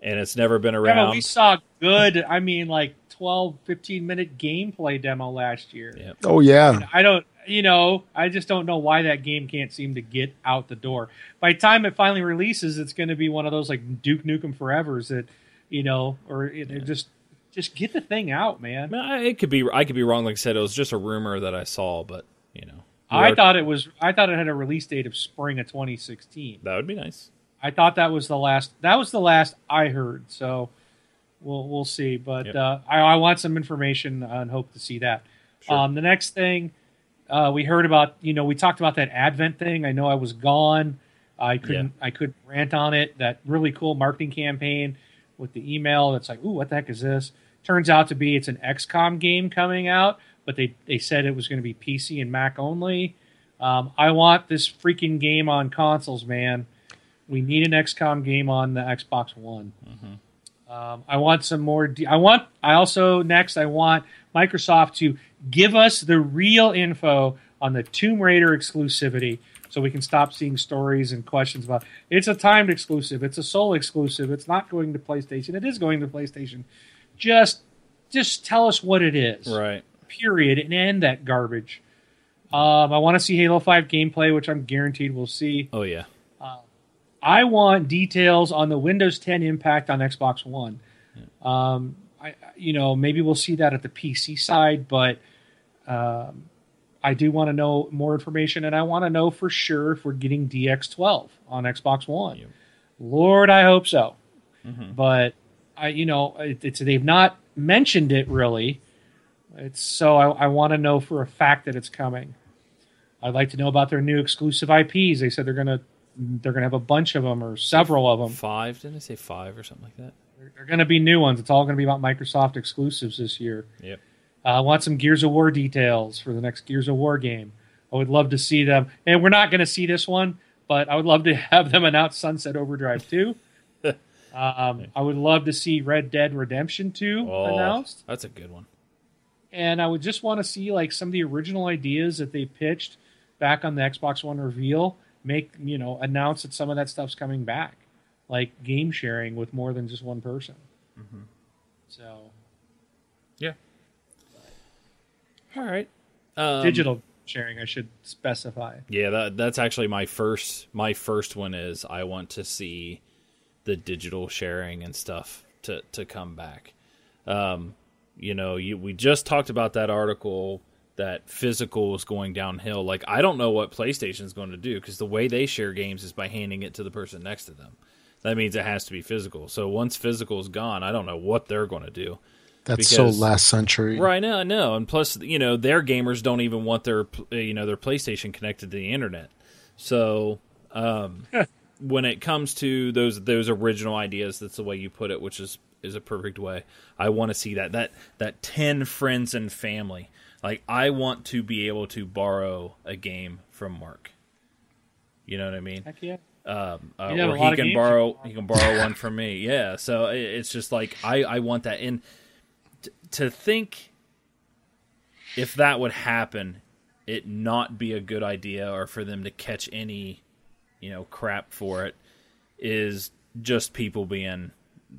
and it's never been around. but we saw good. I mean, like 12, 15 minute gameplay demo last year. Yeah. Oh yeah. I don't, you know, I just don't know why that game can't seem to get out the door. By the time it finally releases, it's going to be one of those like Duke Nukem Forevers that, you know, or it, it just just get the thing out, man. I mean, I- it could be I could be wrong. Like I said, it was just a rumor that I saw, but you know, I are- thought it was. I thought it had a release date of spring of 2016. that would be nice. I thought that was the last. That was the last I heard. So we'll we'll see. But Yep. uh, I, I want some information and hope to see that. Sure. Um, the next thing uh, we heard about, you know, we talked about that Advent thing. I know I was gone. I couldn't. I couldn't rant on it. That really cool marketing campaign with the email. That's like, ooh, what the heck is this? Turns out to be it's an XCOM game coming out, but they they said it was going to be PC and Mac only. Um, I want this freaking game on consoles, man. We need an XCOM game on the Xbox One. Um, I want some more. De- I want. I also next. I want Microsoft to give us the real info on the Tomb Raider exclusivity, so we can stop seeing stories and questions about it's a timed exclusive, it's a sole exclusive, it's not going to PlayStation, it is going to PlayStation. Just, just tell us what it is Right. period and end that garbage. Um, I want to see Halo 5 gameplay, which I'm guaranteed we'll see. Oh yeah. I want details on the Windows 10 impact on Xbox One. Um, I, you know, maybe we'll see that at the PC side, but um, I do want to know more information, and I want to know for sure if we're getting DX12 on Xbox One. Yep. Lord, I hope so. Mhm. But I, you know, it, it's they've not mentioned it really. It's so I, I want to know for a fact that it's coming. I'd like to know about their new exclusive IPs. They said they're gonna they're gonna have a bunch of them or several of them. Five? Didn't I say five or something like that? They're, they're gonna be new ones. It's all gonna be about Microsoft exclusives this year. Yep. Uh, I want some Gears of War details for the next Gears of War game. I would love to see them, and we're not going to see this one, but I would love to have them announce Sunset Overdrive 2. um, I would love to see Red Dead Redemption 2 Oh, announced. that's a good one. and I would just want to see like some of the original ideas that they pitched back on the Xbox One reveal. Make you know announce that some of that stuff's coming back, like game sharing with more than just one person. So yeah. All right. Um, digital sharing, I should specify. Yeah, that that's actually my first my first one is I want to see the digital sharing and stuff to to come back. Um, you know, you, we just talked about that article that physical is going downhill. Like I don't know what PlayStation is going to do because the way they share games is by handing it to the person next to them. That means it has to be physical. So once physical is gone, I don't know what they're going to do. That's so last century. Right now, no, and plus, you know, their gamers don't even want their, uh, you know, their PlayStation connected to the internet. So, um, when it comes to those those original ideas, that's the way you put it, which is is a perfect way. I want to see that that that ten friends and family. Like, I want to be able to borrow a game from Mark. You know what I mean? Heck yeah! um, uh, or he can borrow he can borrow one from me. Yeah, so it, it's just like I I want that. And t- to think if that would happen, it not be a good idea, or for them to catch any you know crap for it, is just people being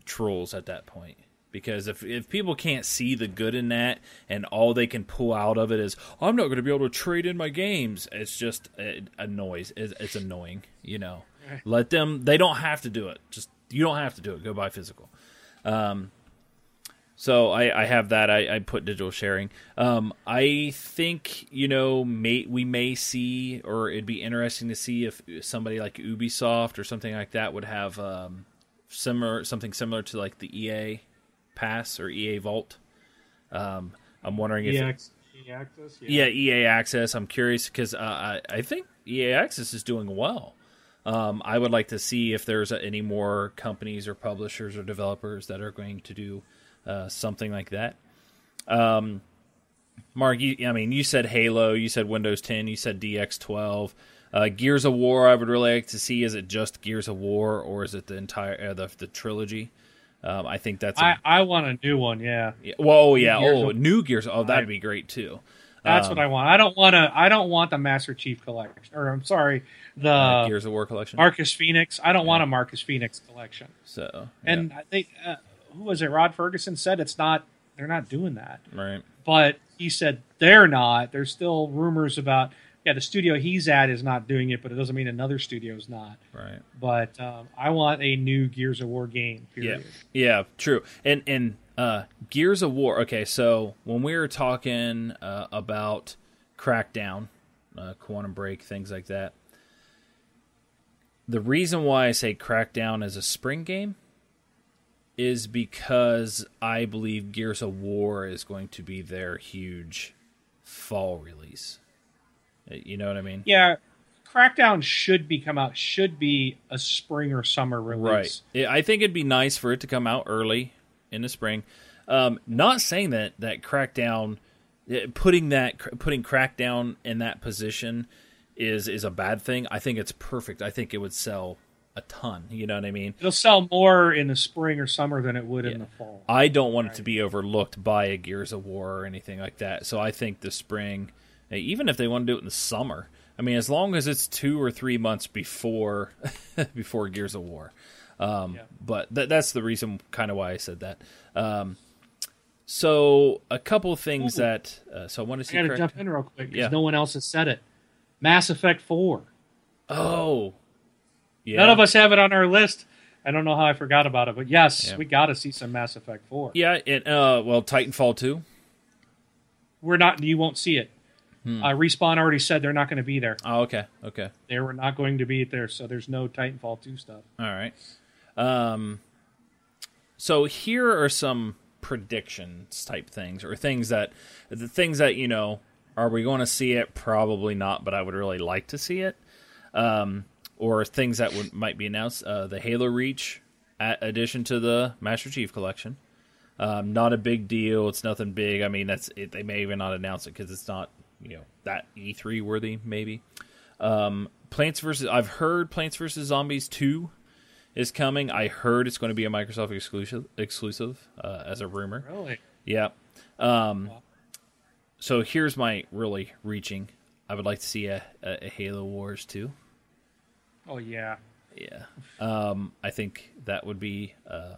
trolls at that point. Because if, if people can't see the good in that and all they can pull out of it is I'm not going to be able to trade in my games, it's just a, noise. It's, it's annoying, you know. Let them. They don't have to do it. Just you don't have to do it. Go buy physical. Um, so I, I have that. I, I put digital sharing. Um, I think you know may, we may see, or it'd be interesting to see if somebody like Ubisoft or something like that would have um, similar something similar to like the EA Pass or EA Vault. Um, I'm wondering if EX, access, yeah, EA Access. I'm curious because uh, I, I think EA Access is doing well. Um, I would like to see if there's any more companies or publishers or developers that are going to do uh, something like that. Um, Mark, you, I mean, you said Halo, you said Windows 10, you said DX12. Uh, Gears of War, I would really like to see. Is it just Gears of War, or is it the entire uh, the the trilogy? Um, I think that's a, I, I want a new one. Yeah, yeah, well, oh, yeah, Gears oh, of- new Gears. Oh, that'd be great too. that's Um, what I want. I don't want to. I don't want the Master Chief collection. Or I'm sorry, the uh, Gears of War collection. Marcus Phoenix. I don't want a Marcus Phoenix collection. So, yeah, And I think uh, who was it? Rod Ferguson said it's not. They're not doing that. right. But he said they're not. There's still rumors about. Yeah, the studio he's at is not doing it, but it doesn't mean another studio is not. Right. But um, I want a new Gears of War game. Period. Yeah. Yeah. True. And and uh, Gears of War. Okay, so when we were talking uh, about Crackdown, uh, Quantum Break, things like that, the reason why I say Crackdown is a spring game is because I believe Gears of War is going to be their huge fall release. You know what I mean? Yeah, Crackdown should be come out. Should be a spring or summer release. Right. I think it'd be nice for it to come out early in the spring. Um, not saying that that Crackdown, eh, putting that putting Crackdown in that position is is a bad thing. I think it's perfect. I think it would sell a ton. You know what I mean? It'll sell more in the spring or summer than it would Yeah. in the fall. I don't want it to be overlooked by a Gears of War or anything like that. So I think the spring, even if they want to do it in the summer, I mean, as long as it's two or three months before before Gears of War. Um, Yeah. But th- that's the reason, kind of why I said that. Um, so a couple things Ooh. that uh, so I want to I got to correct- jump in real quick because Yeah. no one else has said it. Mass Effect Four. Oh, yeah. None of us have it on our list. I don't know how I forgot about it, but yes, Yeah. we got to see some Mass Effect Four. Yeah, it, uh, well, Titanfall two. We're not. You won't see it. Hmm. Uh, Respawn already said they're not going to be there. Oh, okay, okay. They were not going to be there, so there's no Titanfall two stuff. All right. Um, so here are some predictions type things, or things that the things that you know. Are we going to see it? Probably not, but I would really like to see it. Um, or things that would might be announced. Uh, the Halo Reach addition to the Master Chief Collection. Um, not a big deal. It's nothing big. I mean, that's it, they may even not announce it because it's not you know that E3 worthy maybe. Um, Plants versus I've heard Plants versus Zombies two is coming. I heard it's going to be a Microsoft exclusive exclusive uh, as a rumor. Really? Yeah. Um, so here's my really reaching. I would like to see a, a, a Halo Wars two. Oh yeah. Yeah. Um, I think that would be uh,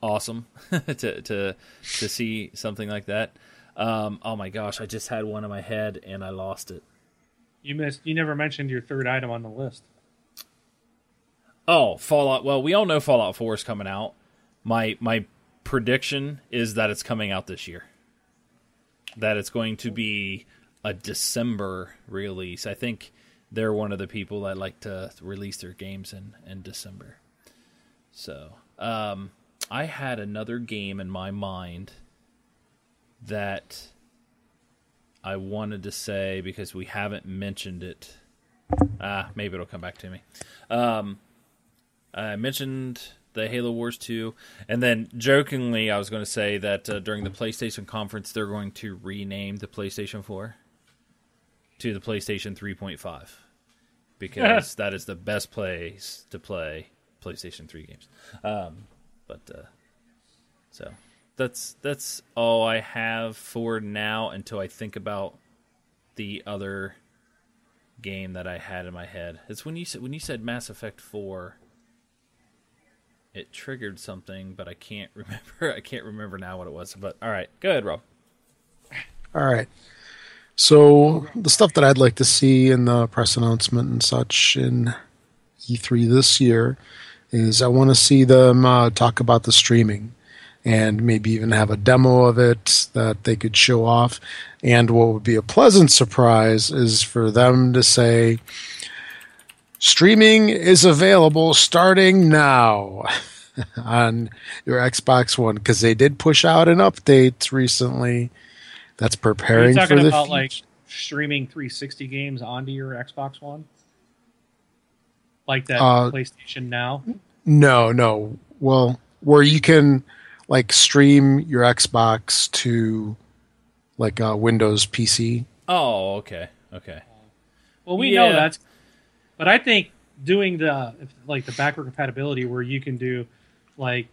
awesome to to to see something like that. Um, oh my gosh, I just had one in my head and I lost it. You missed. You never mentioned your third item on the list. Oh, Fallout. Well, we all know Fallout 4 is coming out. My my prediction is that it's coming out this year. That it's going to be a December release. I think they're one of the people that like to release their games in in December. So, um, I had another game in my mind that I wanted to say because we haven't mentioned it. Ah, maybe it'll come back to me. Um, I mentioned the Halo Wars 2, and then jokingly, I was going to say that uh, during the PlayStation conference, they're going to rename the PlayStation 4 to the PlayStation 3.5 because that is the best place to play PlayStation 3 games. Um, but uh, so that's that's all I have for now until I think about the other game that I had in my head. It's when you said when you said Mass Effect 4 it triggered something, but I can't remember. I can't remember now what it was. But all right, go ahead, Rob. All right. So the stuff that I'd like to see in the press announcement and such in E3 this year is I want to see them uh, talk about the streaming and maybe even have a demo of it that they could show off. And what would be a pleasant surprise is for them to say, streaming is available starting now on your Xbox One because they did push out an update recently that's preparing. Are you preparing for talking the about like streaming 360 games onto your Xbox One? Like that Uh, PlayStation Now? No, no. Well, where you can like stream your Xbox to like a Windows PC. Oh, okay, okay. Well, we know Yeah. that's, but I think doing the like the backward compatibility where you can do like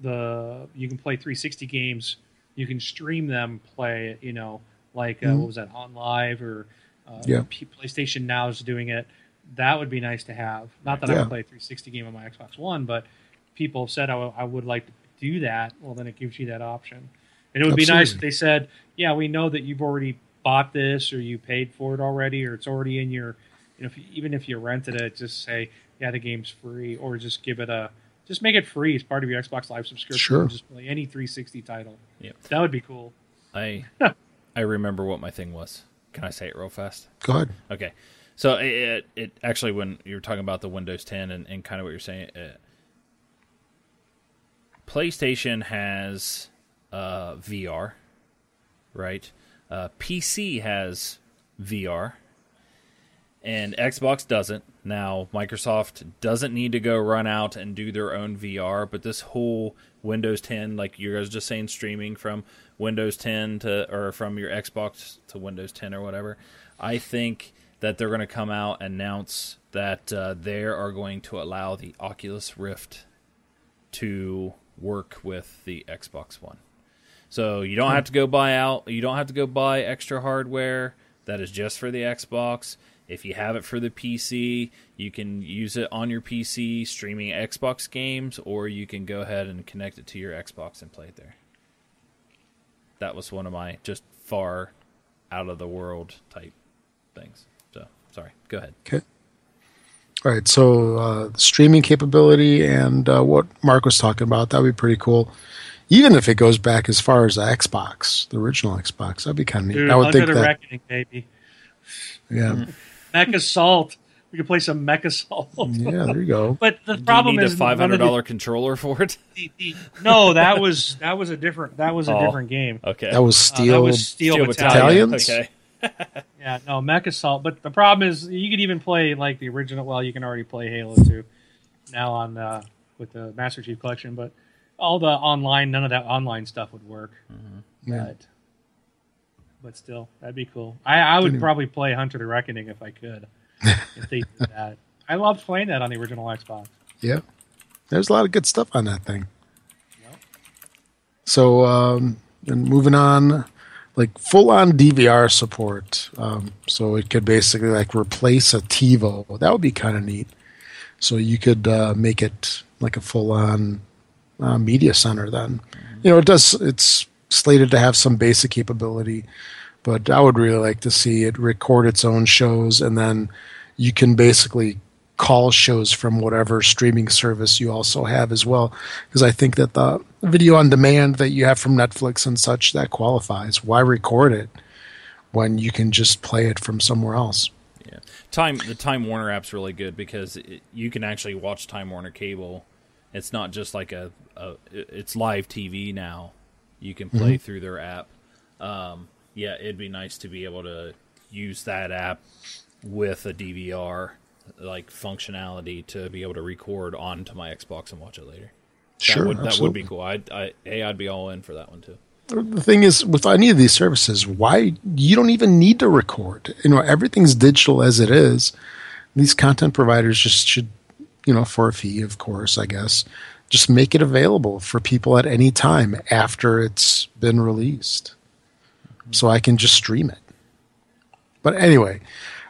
the you can play 360 games, you can stream them, play you know, like uh, Mhm. what was that on live or uh, Yeah. P- PlayStation Now is doing it. That would be nice to have. Not that I Yeah. would play a 360 game on my Xbox One, but people have said I w- I would like to do that. Well, then it gives you that option. And it would be nice if they said, "Yeah, we know that you've already bought this, or you paid for it already, or it's already in your, you know, if you, even if you rented it, just say, yeah, the game's free, or just give it a, just make it free as part of your Xbox Live subscription. Sure. Just play any 360 title. Yeah. That would be cool. I I remember what my thing was. Can I say it real fast? Go ahead. Okay. So it, it, it actually when you were talking about the Windows 10 and, and kind of what you're saying, uh, PlayStation has uh, VR, right? Uh, PC has VR, and Xbox doesn't. Now, Microsoft doesn't need to go run out and do their own VR, but this whole Windows 10, like you guys just saying, streaming from Windows 10 to or from your Xbox to Windows 10 or whatever, I think that they're going to come out and announce that uh, they are going to allow the Oculus Rift to work with the Xbox One. So you don't hmm. have to go buy out. You don't have to go buy extra hardware. That is just for the Xbox. If you have it for the PC, you can use it on your PC streaming Xbox games, or you can go ahead and connect it to your Xbox and play it there. That was one of my just far out of the world type things. So sorry. Go ahead. Okay. All right. So uh, streaming capability and uh, what Mark was talking about that would be pretty cool. Even if it goes back as far as the Xbox, the original Xbox, that'd be kind of neat. Dude, I would Under think the that. Reckoning, baby. Yeah. MechAssault. We could play some MechAssault. Yeah. There you go. But the Do problem you need is a five none hundred controller for it. the- the- no, that was that was a different that was a Oh. different game. Okay. That was Uh, Steel. that was Steel, Steel Battalion. Battalions? Okay. Yeah, no, MechAssault. But the problem is, you could even play like the original. Well, you can already play Halo 2 now on uh, with the Master Chief Collection, but all the online, none of that online stuff would work. Yeah. But but still, that'd be cool. I, I would Didn't- probably play Hunter the Reckoning if I could. if they did that, I loved playing that on the original Xbox. Yeah. There's a lot of good stuff on that thing. Yep. So, um, and moving on, like full on DVR support. Um, so it could basically like replace a TiVo. That would be kind of neat. So you could uh, make it like a full on uh, media center then. You know, it does, it's slated to have some basic capability, but I would really like to see it record its own shows and then you can basically call shows from whatever streaming service you also have as well because i think that the video on demand that you have from netflix and such that qualifies why record it when you can just play it from somewhere else Yeah, Time the Time Warner app's really good because it, you can actually watch Time Warner cable. It's not just like a, a it's live TV now. You can play through their app. Um, yeah, it'd be nice to be able to use that app with a DVR like functionality to be able to record onto my Xbox and watch it later. sure that would, that would be cool. I, I, hey, I'd be all in for that one too. the thing is with any of these services why you don't even need to record you know everything's digital as it is these content providers just should you know for a fee of course i guess just make it available for people at any time after it's been released so i can just stream it but anyway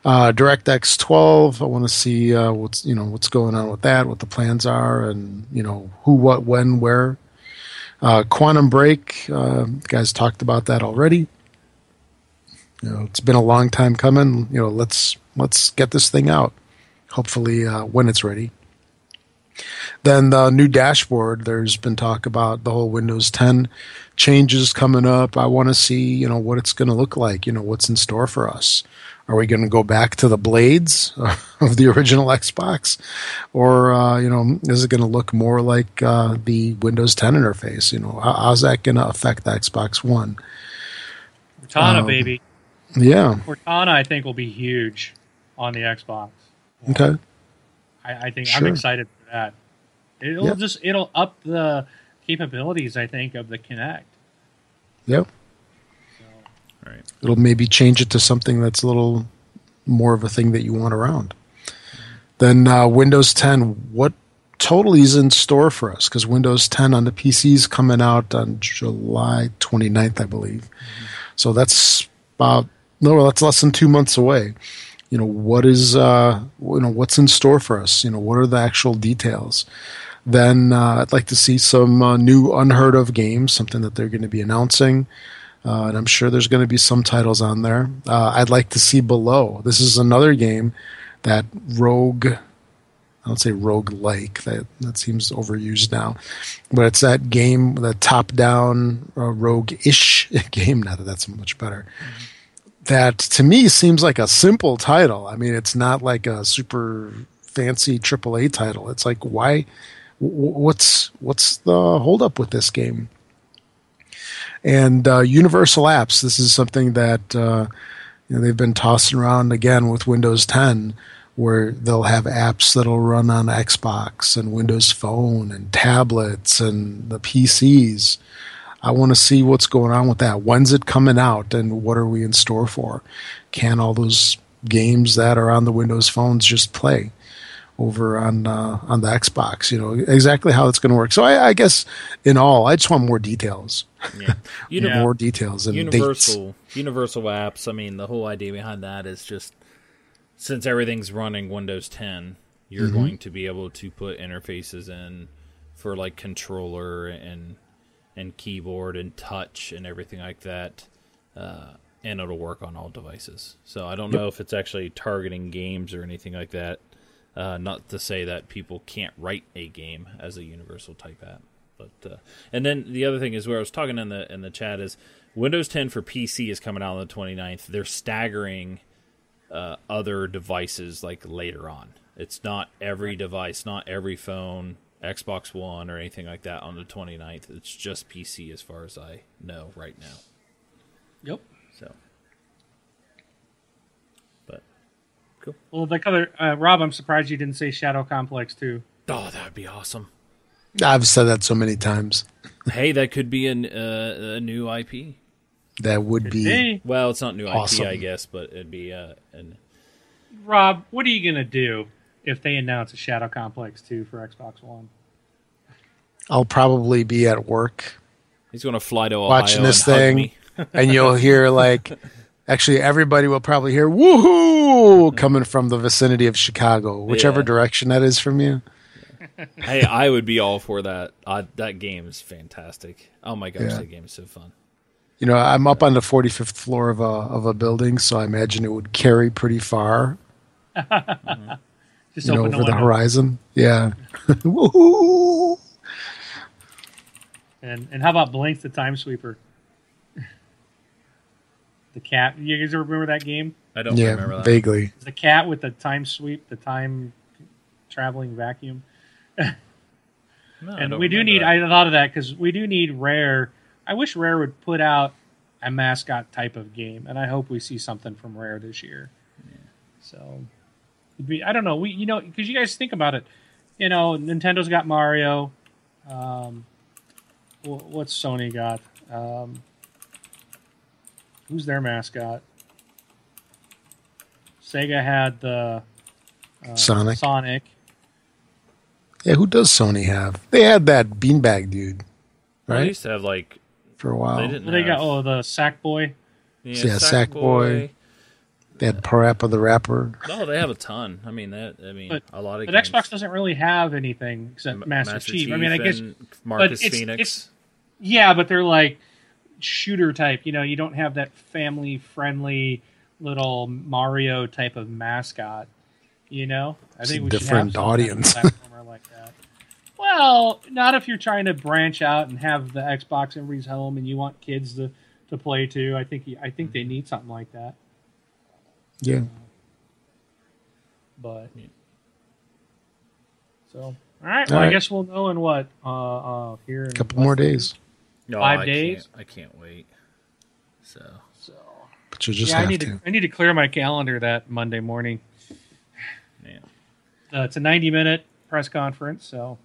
uh, DirectX 12. I want to see uh, what's you know what's going on with that, what the plans are, and you know who, what, when, where. Uh, Quantum Break, uh, guys talked about that already. You know, it's been a long time coming. You know, let's let's get this thing out. Hopefully, uh, when it's ready. Then the new dashboard. There's been talk about the whole Windows 10 changes coming up. I want to see, you know, what it's going to look like. You know, what's in store for us. Are we going to go back to the blades of the original Xbox, or uh, you know, is it going to look more like uh, the Windows 10 interface? You know, how, how's that going to affect the Xbox One? Cortana, Um, baby. Yeah. Cortana, I think, will be huge on the Xbox. Okay. I, I think Sure. I'm excited that. It'll Yeah. just it'll up the capabilities. I think of the Kinect. Yep. So, Right. It'll maybe change it to something that's a little more of a thing that you want around. Then uh, Windows 10, what totally is in store for us? Because Windows 10 on the PC is coming out on July 29th, I believe. So that's about no, that's less than two months away. You know what is uh, you know what's in store for us? You know what are the actual details? Then uh, I'd like to see some uh, new unheard of games, something that they're going to be announcing. Uh, and I'm sure there's going to be some titles on there. Uh, I'd like to see Below. This is another game that Rogue, I don't say Rogue like, that, that seems overused now, but it's that game, the top down uh, Rogue ish game. now that that's much better. That to me seems like a simple title. I mean, it's not like a super fancy AAA title. It's like, why? What's what's the holdup with this game? and uh, universal apps. This is something that uh, you know, they've been tossing around again with Windows 10, where they'll have apps that'll run on Xbox and Windows Phone and tablets and the PCs. I want to see what's going on with that. When's it coming out, and what are we in store for? Can all those games that are on the Windows phones just play? over on uh, on the Xbox. You know exactly how it's going to work. So I, I guess in all, I just want more details. Yeah. More details and dates. universal universal apps i mean the whole idea behind that is just since everything's running windows 10 you're Mm-hmm. going to be able to put interfaces in for like controller and and keyboard and touch and everything like that uh, and it'll work on all devices so i don't know if it's actually targeting games or anything like that uh, not to say that people can't write a game as a universal type app, but uh, and then the other thing is where I was talking in the in the chat is Windows 10 for PC is coming out on the 29th. They're staggering uh, other devices like later on. It's not every device, not every phone, Xbox One or anything like that on the 29th. It's just PC as far as I know right now. yep. So, but cool. Well, like other uh, Rob, I'm surprised you didn't say Shadow Complex too. Oh, that would be awesome. I've said that so many times. hey, that could be an, uh, a new IP. That would be Hey, Well, it's not new Awesome. IP, I guess, but it'd be uh, an Rob, what are you gonna do if they announce a Shadow Complex 2 for Xbox One? I'll probably be at work He's going to fly to Ohio watching this and thing, and you'll hear like, actually, everybody will probably hear "woohoo" coming from the vicinity of Chicago, whichever Yeah. direction that is from you. hey, I would be all for that. Uh, that game is fantastic. Oh my gosh, Yeah. that game is so fun. You know, I'm up on the 45th floor of a of a building, so I imagine it would carry pretty far, Just you know, open over the window. horizon. Yeah, woohoo! And and how about Blinx the Time Sweeper? the cat. You guys ever remember that game? I don't Yeah, remember that. vaguely. The cat with the time sweep, the time traveling vacuum. No, and we do need. that. I thought of that because we do need Rare. I wish Rare would put out a mascot type of game, and I hope we see something from Rare this year. So, it'd be, I don't know. We you know because you guys think about it. You know, Nintendo's got Mario. Um, what's Sony got? Um, who's their mascot? Sega had the uh, Sonic. Sonic. Yeah, who does Sony have? They had that beanbag dude, right? They used to have like for a while. they They, didn't. They got have- oh the Sackboy. Yeah, Sackboy. had Parappa the Rapper. No, they have a ton. I mean that. I mean But- a lot of. But games. Xbox doesn't really have anything except M- Master, Chief. I mean, I guess and Marcus it's- Phoenix. it's- yeah, but they're like shooter type. You know, you don't have that family friendly little Mario type of mascot. You know, I It's think a we different should have kind of audience. like that. Well, not if you're trying to branch out and have the Xbox in everybody's home and you want kids to, to play too. I think I think they mm-hmm. need something like that. Yeah, But Yeah. so all right. All Well, I guess we'll know in what uh, uh here in a couple more days, no, five I days? Can't, I can't wait. So So but you just yeah, I have need to. to. I need to clear my calendar that Monday morning. yeah. Uh, it's a 90 minute press conference, so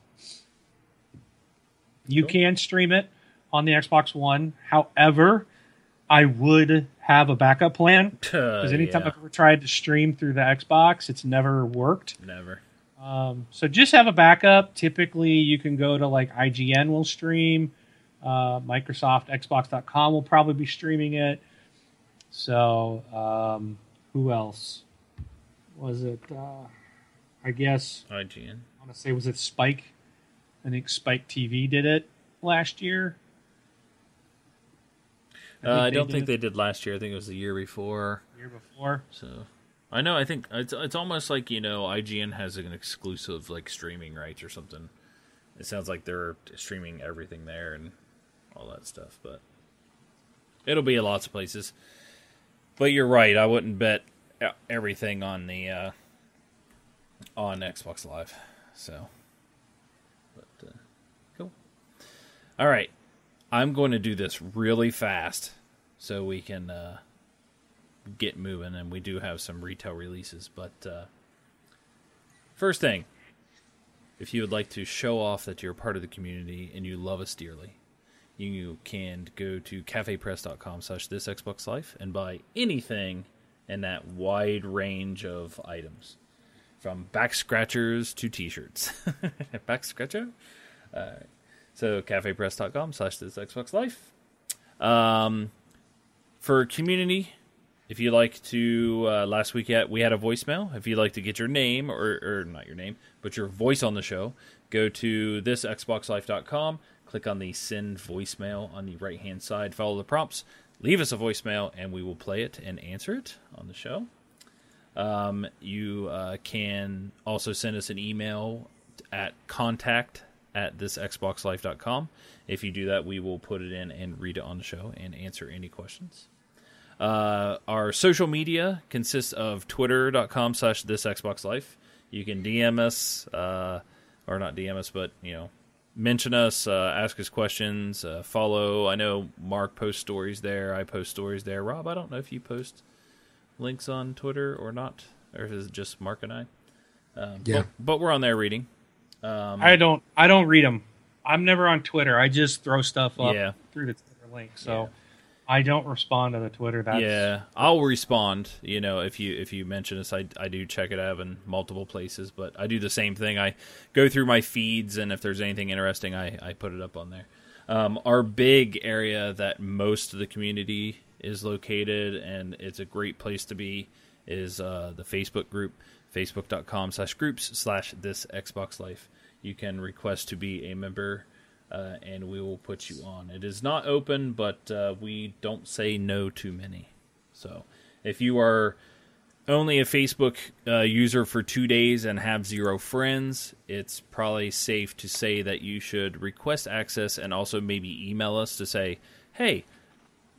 you Cool. can stream it on the Xbox One. However, I would have a backup plan because anytime Uh, yeah, I've ever tried to stream through the Xbox, it's never worked. never. Um, so just have a backup. Typically, you can go to like IGN will stream, uh, Microsoft Xbox.com will probably be streaming it. So um, who else was it? Uh, I guess IGN. I want to say was it Spike? I think Spike TV did it last year. Uh, I don't think it they did last year. I think it was the year before. year before. So I know. I think it's it's almost like you know IGN has an exclusive like streaming rights or something. It sounds like they're streaming everything there and all that stuff, but it'll be in lots of places. But you're right. I wouldn't bet everything on the uh, on Xbox Live. So, but uh, cool. All right, I'm going to do this really fast so we can. Uh, get moving, and we do have some retail releases. But uh, first thing, if you would like to show off that you're part of the community and you love us dearly, you can go to cafepress.com slash this Xbox Life and buy anything in that wide range of items. From back scratchers to t-shirts. back scratcher? Alright. So cafepress.com slash this Xbox Life. Um, for community, if you like to, uh, last week at, we had a voicemail. If you'd like to get your name, or, or not your name, but your voice on the show, go to thisxboxlife.com, click on the send voicemail on the right hand side, follow the prompts, leave us a voicemail, and we will play it and answer it on the show. Um, you uh, can also send us an email at contact at thisxboxlife.com. If you do that, we will put it in and read it on the show and answer any questions. Uh, our social media consists of twitter.com slash this Xbox Life. You can DM us, uh, or not DM us, but, you know, mention us, uh, ask us questions, uh, follow. I know Mark posts stories there. I post stories there. Rob, I don't know if you post links on Twitter or not, or if it's just Mark and I. Um, Yeah. But, but we're on there reading. Um, I don't. I don't read them. I'm never on Twitter. I just throw stuff up Yeah. through the Twitter link. So I don't respond to the Twitter. That's Yeah, I'll respond. You know, if you if you mention this, I I do check it out in multiple places, but I do the same thing. I go through my feeds, and if there's anything interesting, I I put it up on there. Um, our big area that most of the community is located, and it's a great place to be, is uh, the Facebook group, facebook.com slash groups slash this Xbox Life. You can request to be a member uh, and we will put you on. It is not open, but uh, we don't say no to many. So if you are only a Facebook uh, user for two days and have zero friends, it's probably safe to say that you should request access and also maybe email us to say, hey,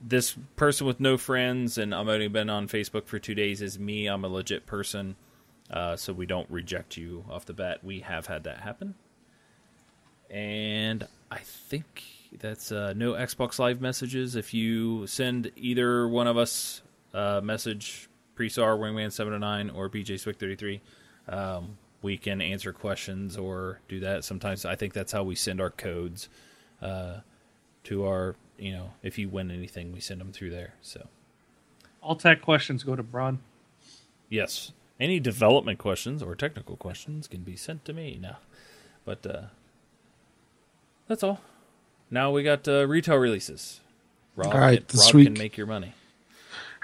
this person with no friends and I've only been on Facebook for two days is me. I'm a legit person. Uh, so we don't reject you off the bat. We have had that happen. And I think that's uh, no Xbox Live messages. If you send either one of us a message, Presar, Wingman709, or BJ Swick33, um, we can answer questions or do that. Sometimes I think that's how we send our codes uh, to our, you know, if you win anything, we send them through there. So, all tech questions go to Brun. yes. Any development questions or technical questions can be sent to me now. But uh, that's all. Now we got uh, retail releases. Rob, All right, can, this Rob week- can make your money.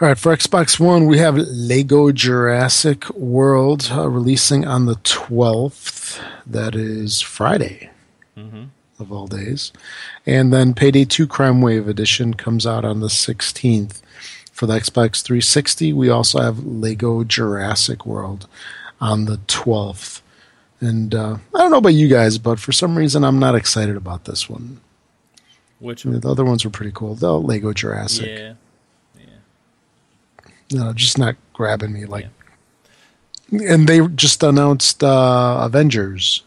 All right, for Xbox One, we have Lego Jurassic World uh, releasing on the 12th. That is Friday, of all days. And then Payday 2 Crime Wave Edition comes out on the 16th. For the Xbox 360, we also have Lego Jurassic World on the 12th. And uh, I don't know about you guys, but for some reason, I'm not excited about this one. Which I mean, the other ones were pretty cool. The Lego Jurassic. yeah, yeah. no, just not grabbing me like. And they just announced uh, Avengers,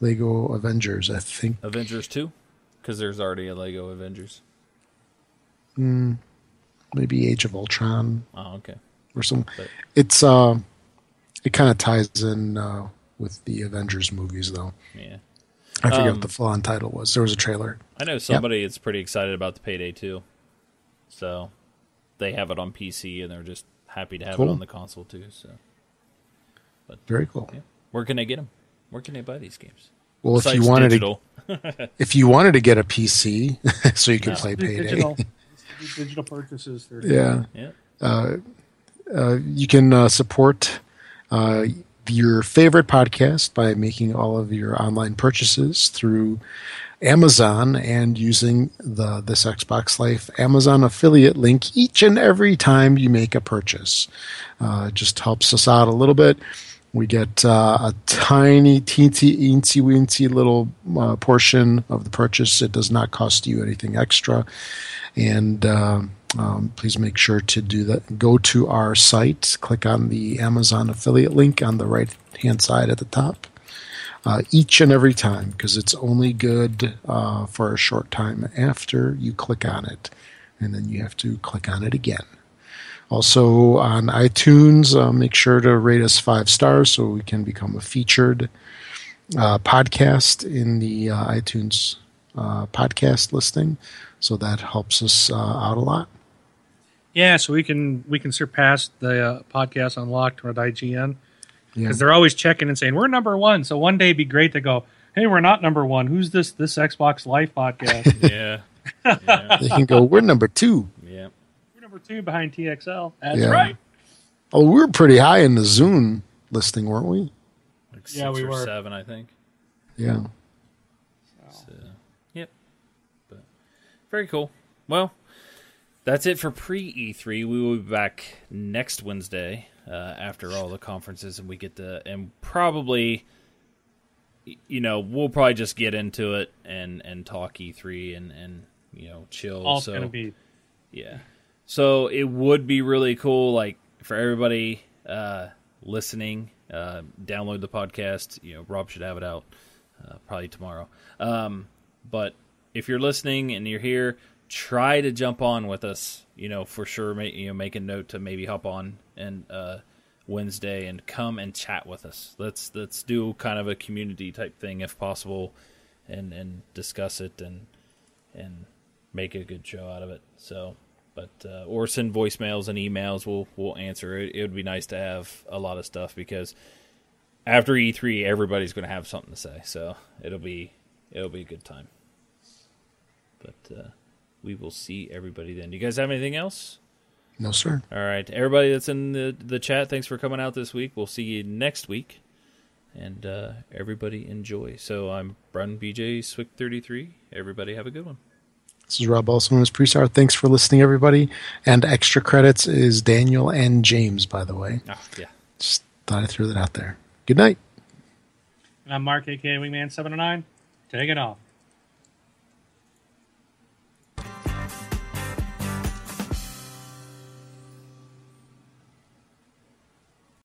Lego Avengers. I think Avengers two, because there's already a Lego Avengers. Maybe Age of Ultron Oh, okay. or some. But- It's uh, it kind of ties in uh, with the Avengers movies, though. Yeah, I forget Um, what the full-on title was. There was a trailer. I know somebody is pretty excited about the Payday two, so they have it on PC and they're just happy to have Cool. it on the console too. So, but Very cool. yeah. where can I get them? Where can I buy these games? Well, if you wanted digital, to, if you wanted to get a PC so you can No. play Do Payday, digital, purchases. Through yeah. yeah, uh, you can uh, support uh, your favorite podcast by making all of your online purchases through Amazon and using the this Xbox Life Amazon affiliate link each and every time you make a purchase. Uh, it just helps us out a little bit. We get uh, a tiny, teensy, eensy, weensy little uh, portion of the purchase. It does not cost you anything extra. And uh, um, please make sure to do that. Go to our site, click on the Amazon affiliate link on the right hand side at the top. Uh, each and every time, because it's only good uh, for a short time after you click on it, and then you have to click on it again. Also on iTunes, uh, make sure to rate us five stars so we can become a featured uh, podcast in the uh, iTunes uh, podcast listing. So that helps us uh, out a lot. Yeah, so we can we can surpass the uh, podcast unlocked at IGN Yeah. because they're always checking and saying we're number one. So one day it'd be great to go, hey, we're not number one. Who's this this Xbox Life podcast? yeah, yeah, They can go, we're number two. Yeah. we're number two behind TXL. That's Yeah. right. Oh, we were pretty high in the Zune listing, weren't we? Like six Yeah, we or were. seven, I think. Yeah. So, yep. But very cool. Well, that's it for pre E3. We will be back next Wednesday uh, after all the conferences, and we get the and probably, you know, we'll probably just get into it and and talk E3 and and you know chill. All so going to be yeah. So it would be really cool, like for everybody uh, listening, uh, download the podcast. You know, Rob should have it out uh, probably tomorrow. Um, but if you're listening and you're here, try to jump on with us. You know, for sure. Make, you know, make a note to maybe hop on and uh, Wednesday and come and chat with us. Let's let's do kind of a community type thing if possible, and and discuss it and and make a good show out of it. So, but uh, or send voicemails and emails. We'll we'll answer it. It would be nice to have a lot of stuff because after E3, everybody's going to have something to say. So it'll be it'll be a good time. But uh, we will see everybody then. Do you guys have anything else? No, sir. All right, everybody that's in the the chat, thanks for coming out this week. We'll see you next week, and uh, everybody enjoy. So I'm Brun BJ Swick thirty three. Everybody have a good one. This is Rob, also known as Prestar. Thanks for listening, everybody. And extra credits is Daniel and James, by the way. Ah, yeah. Just thought I threw that out there. Good night. And I'm Mark, aka Wingman709. Take it off.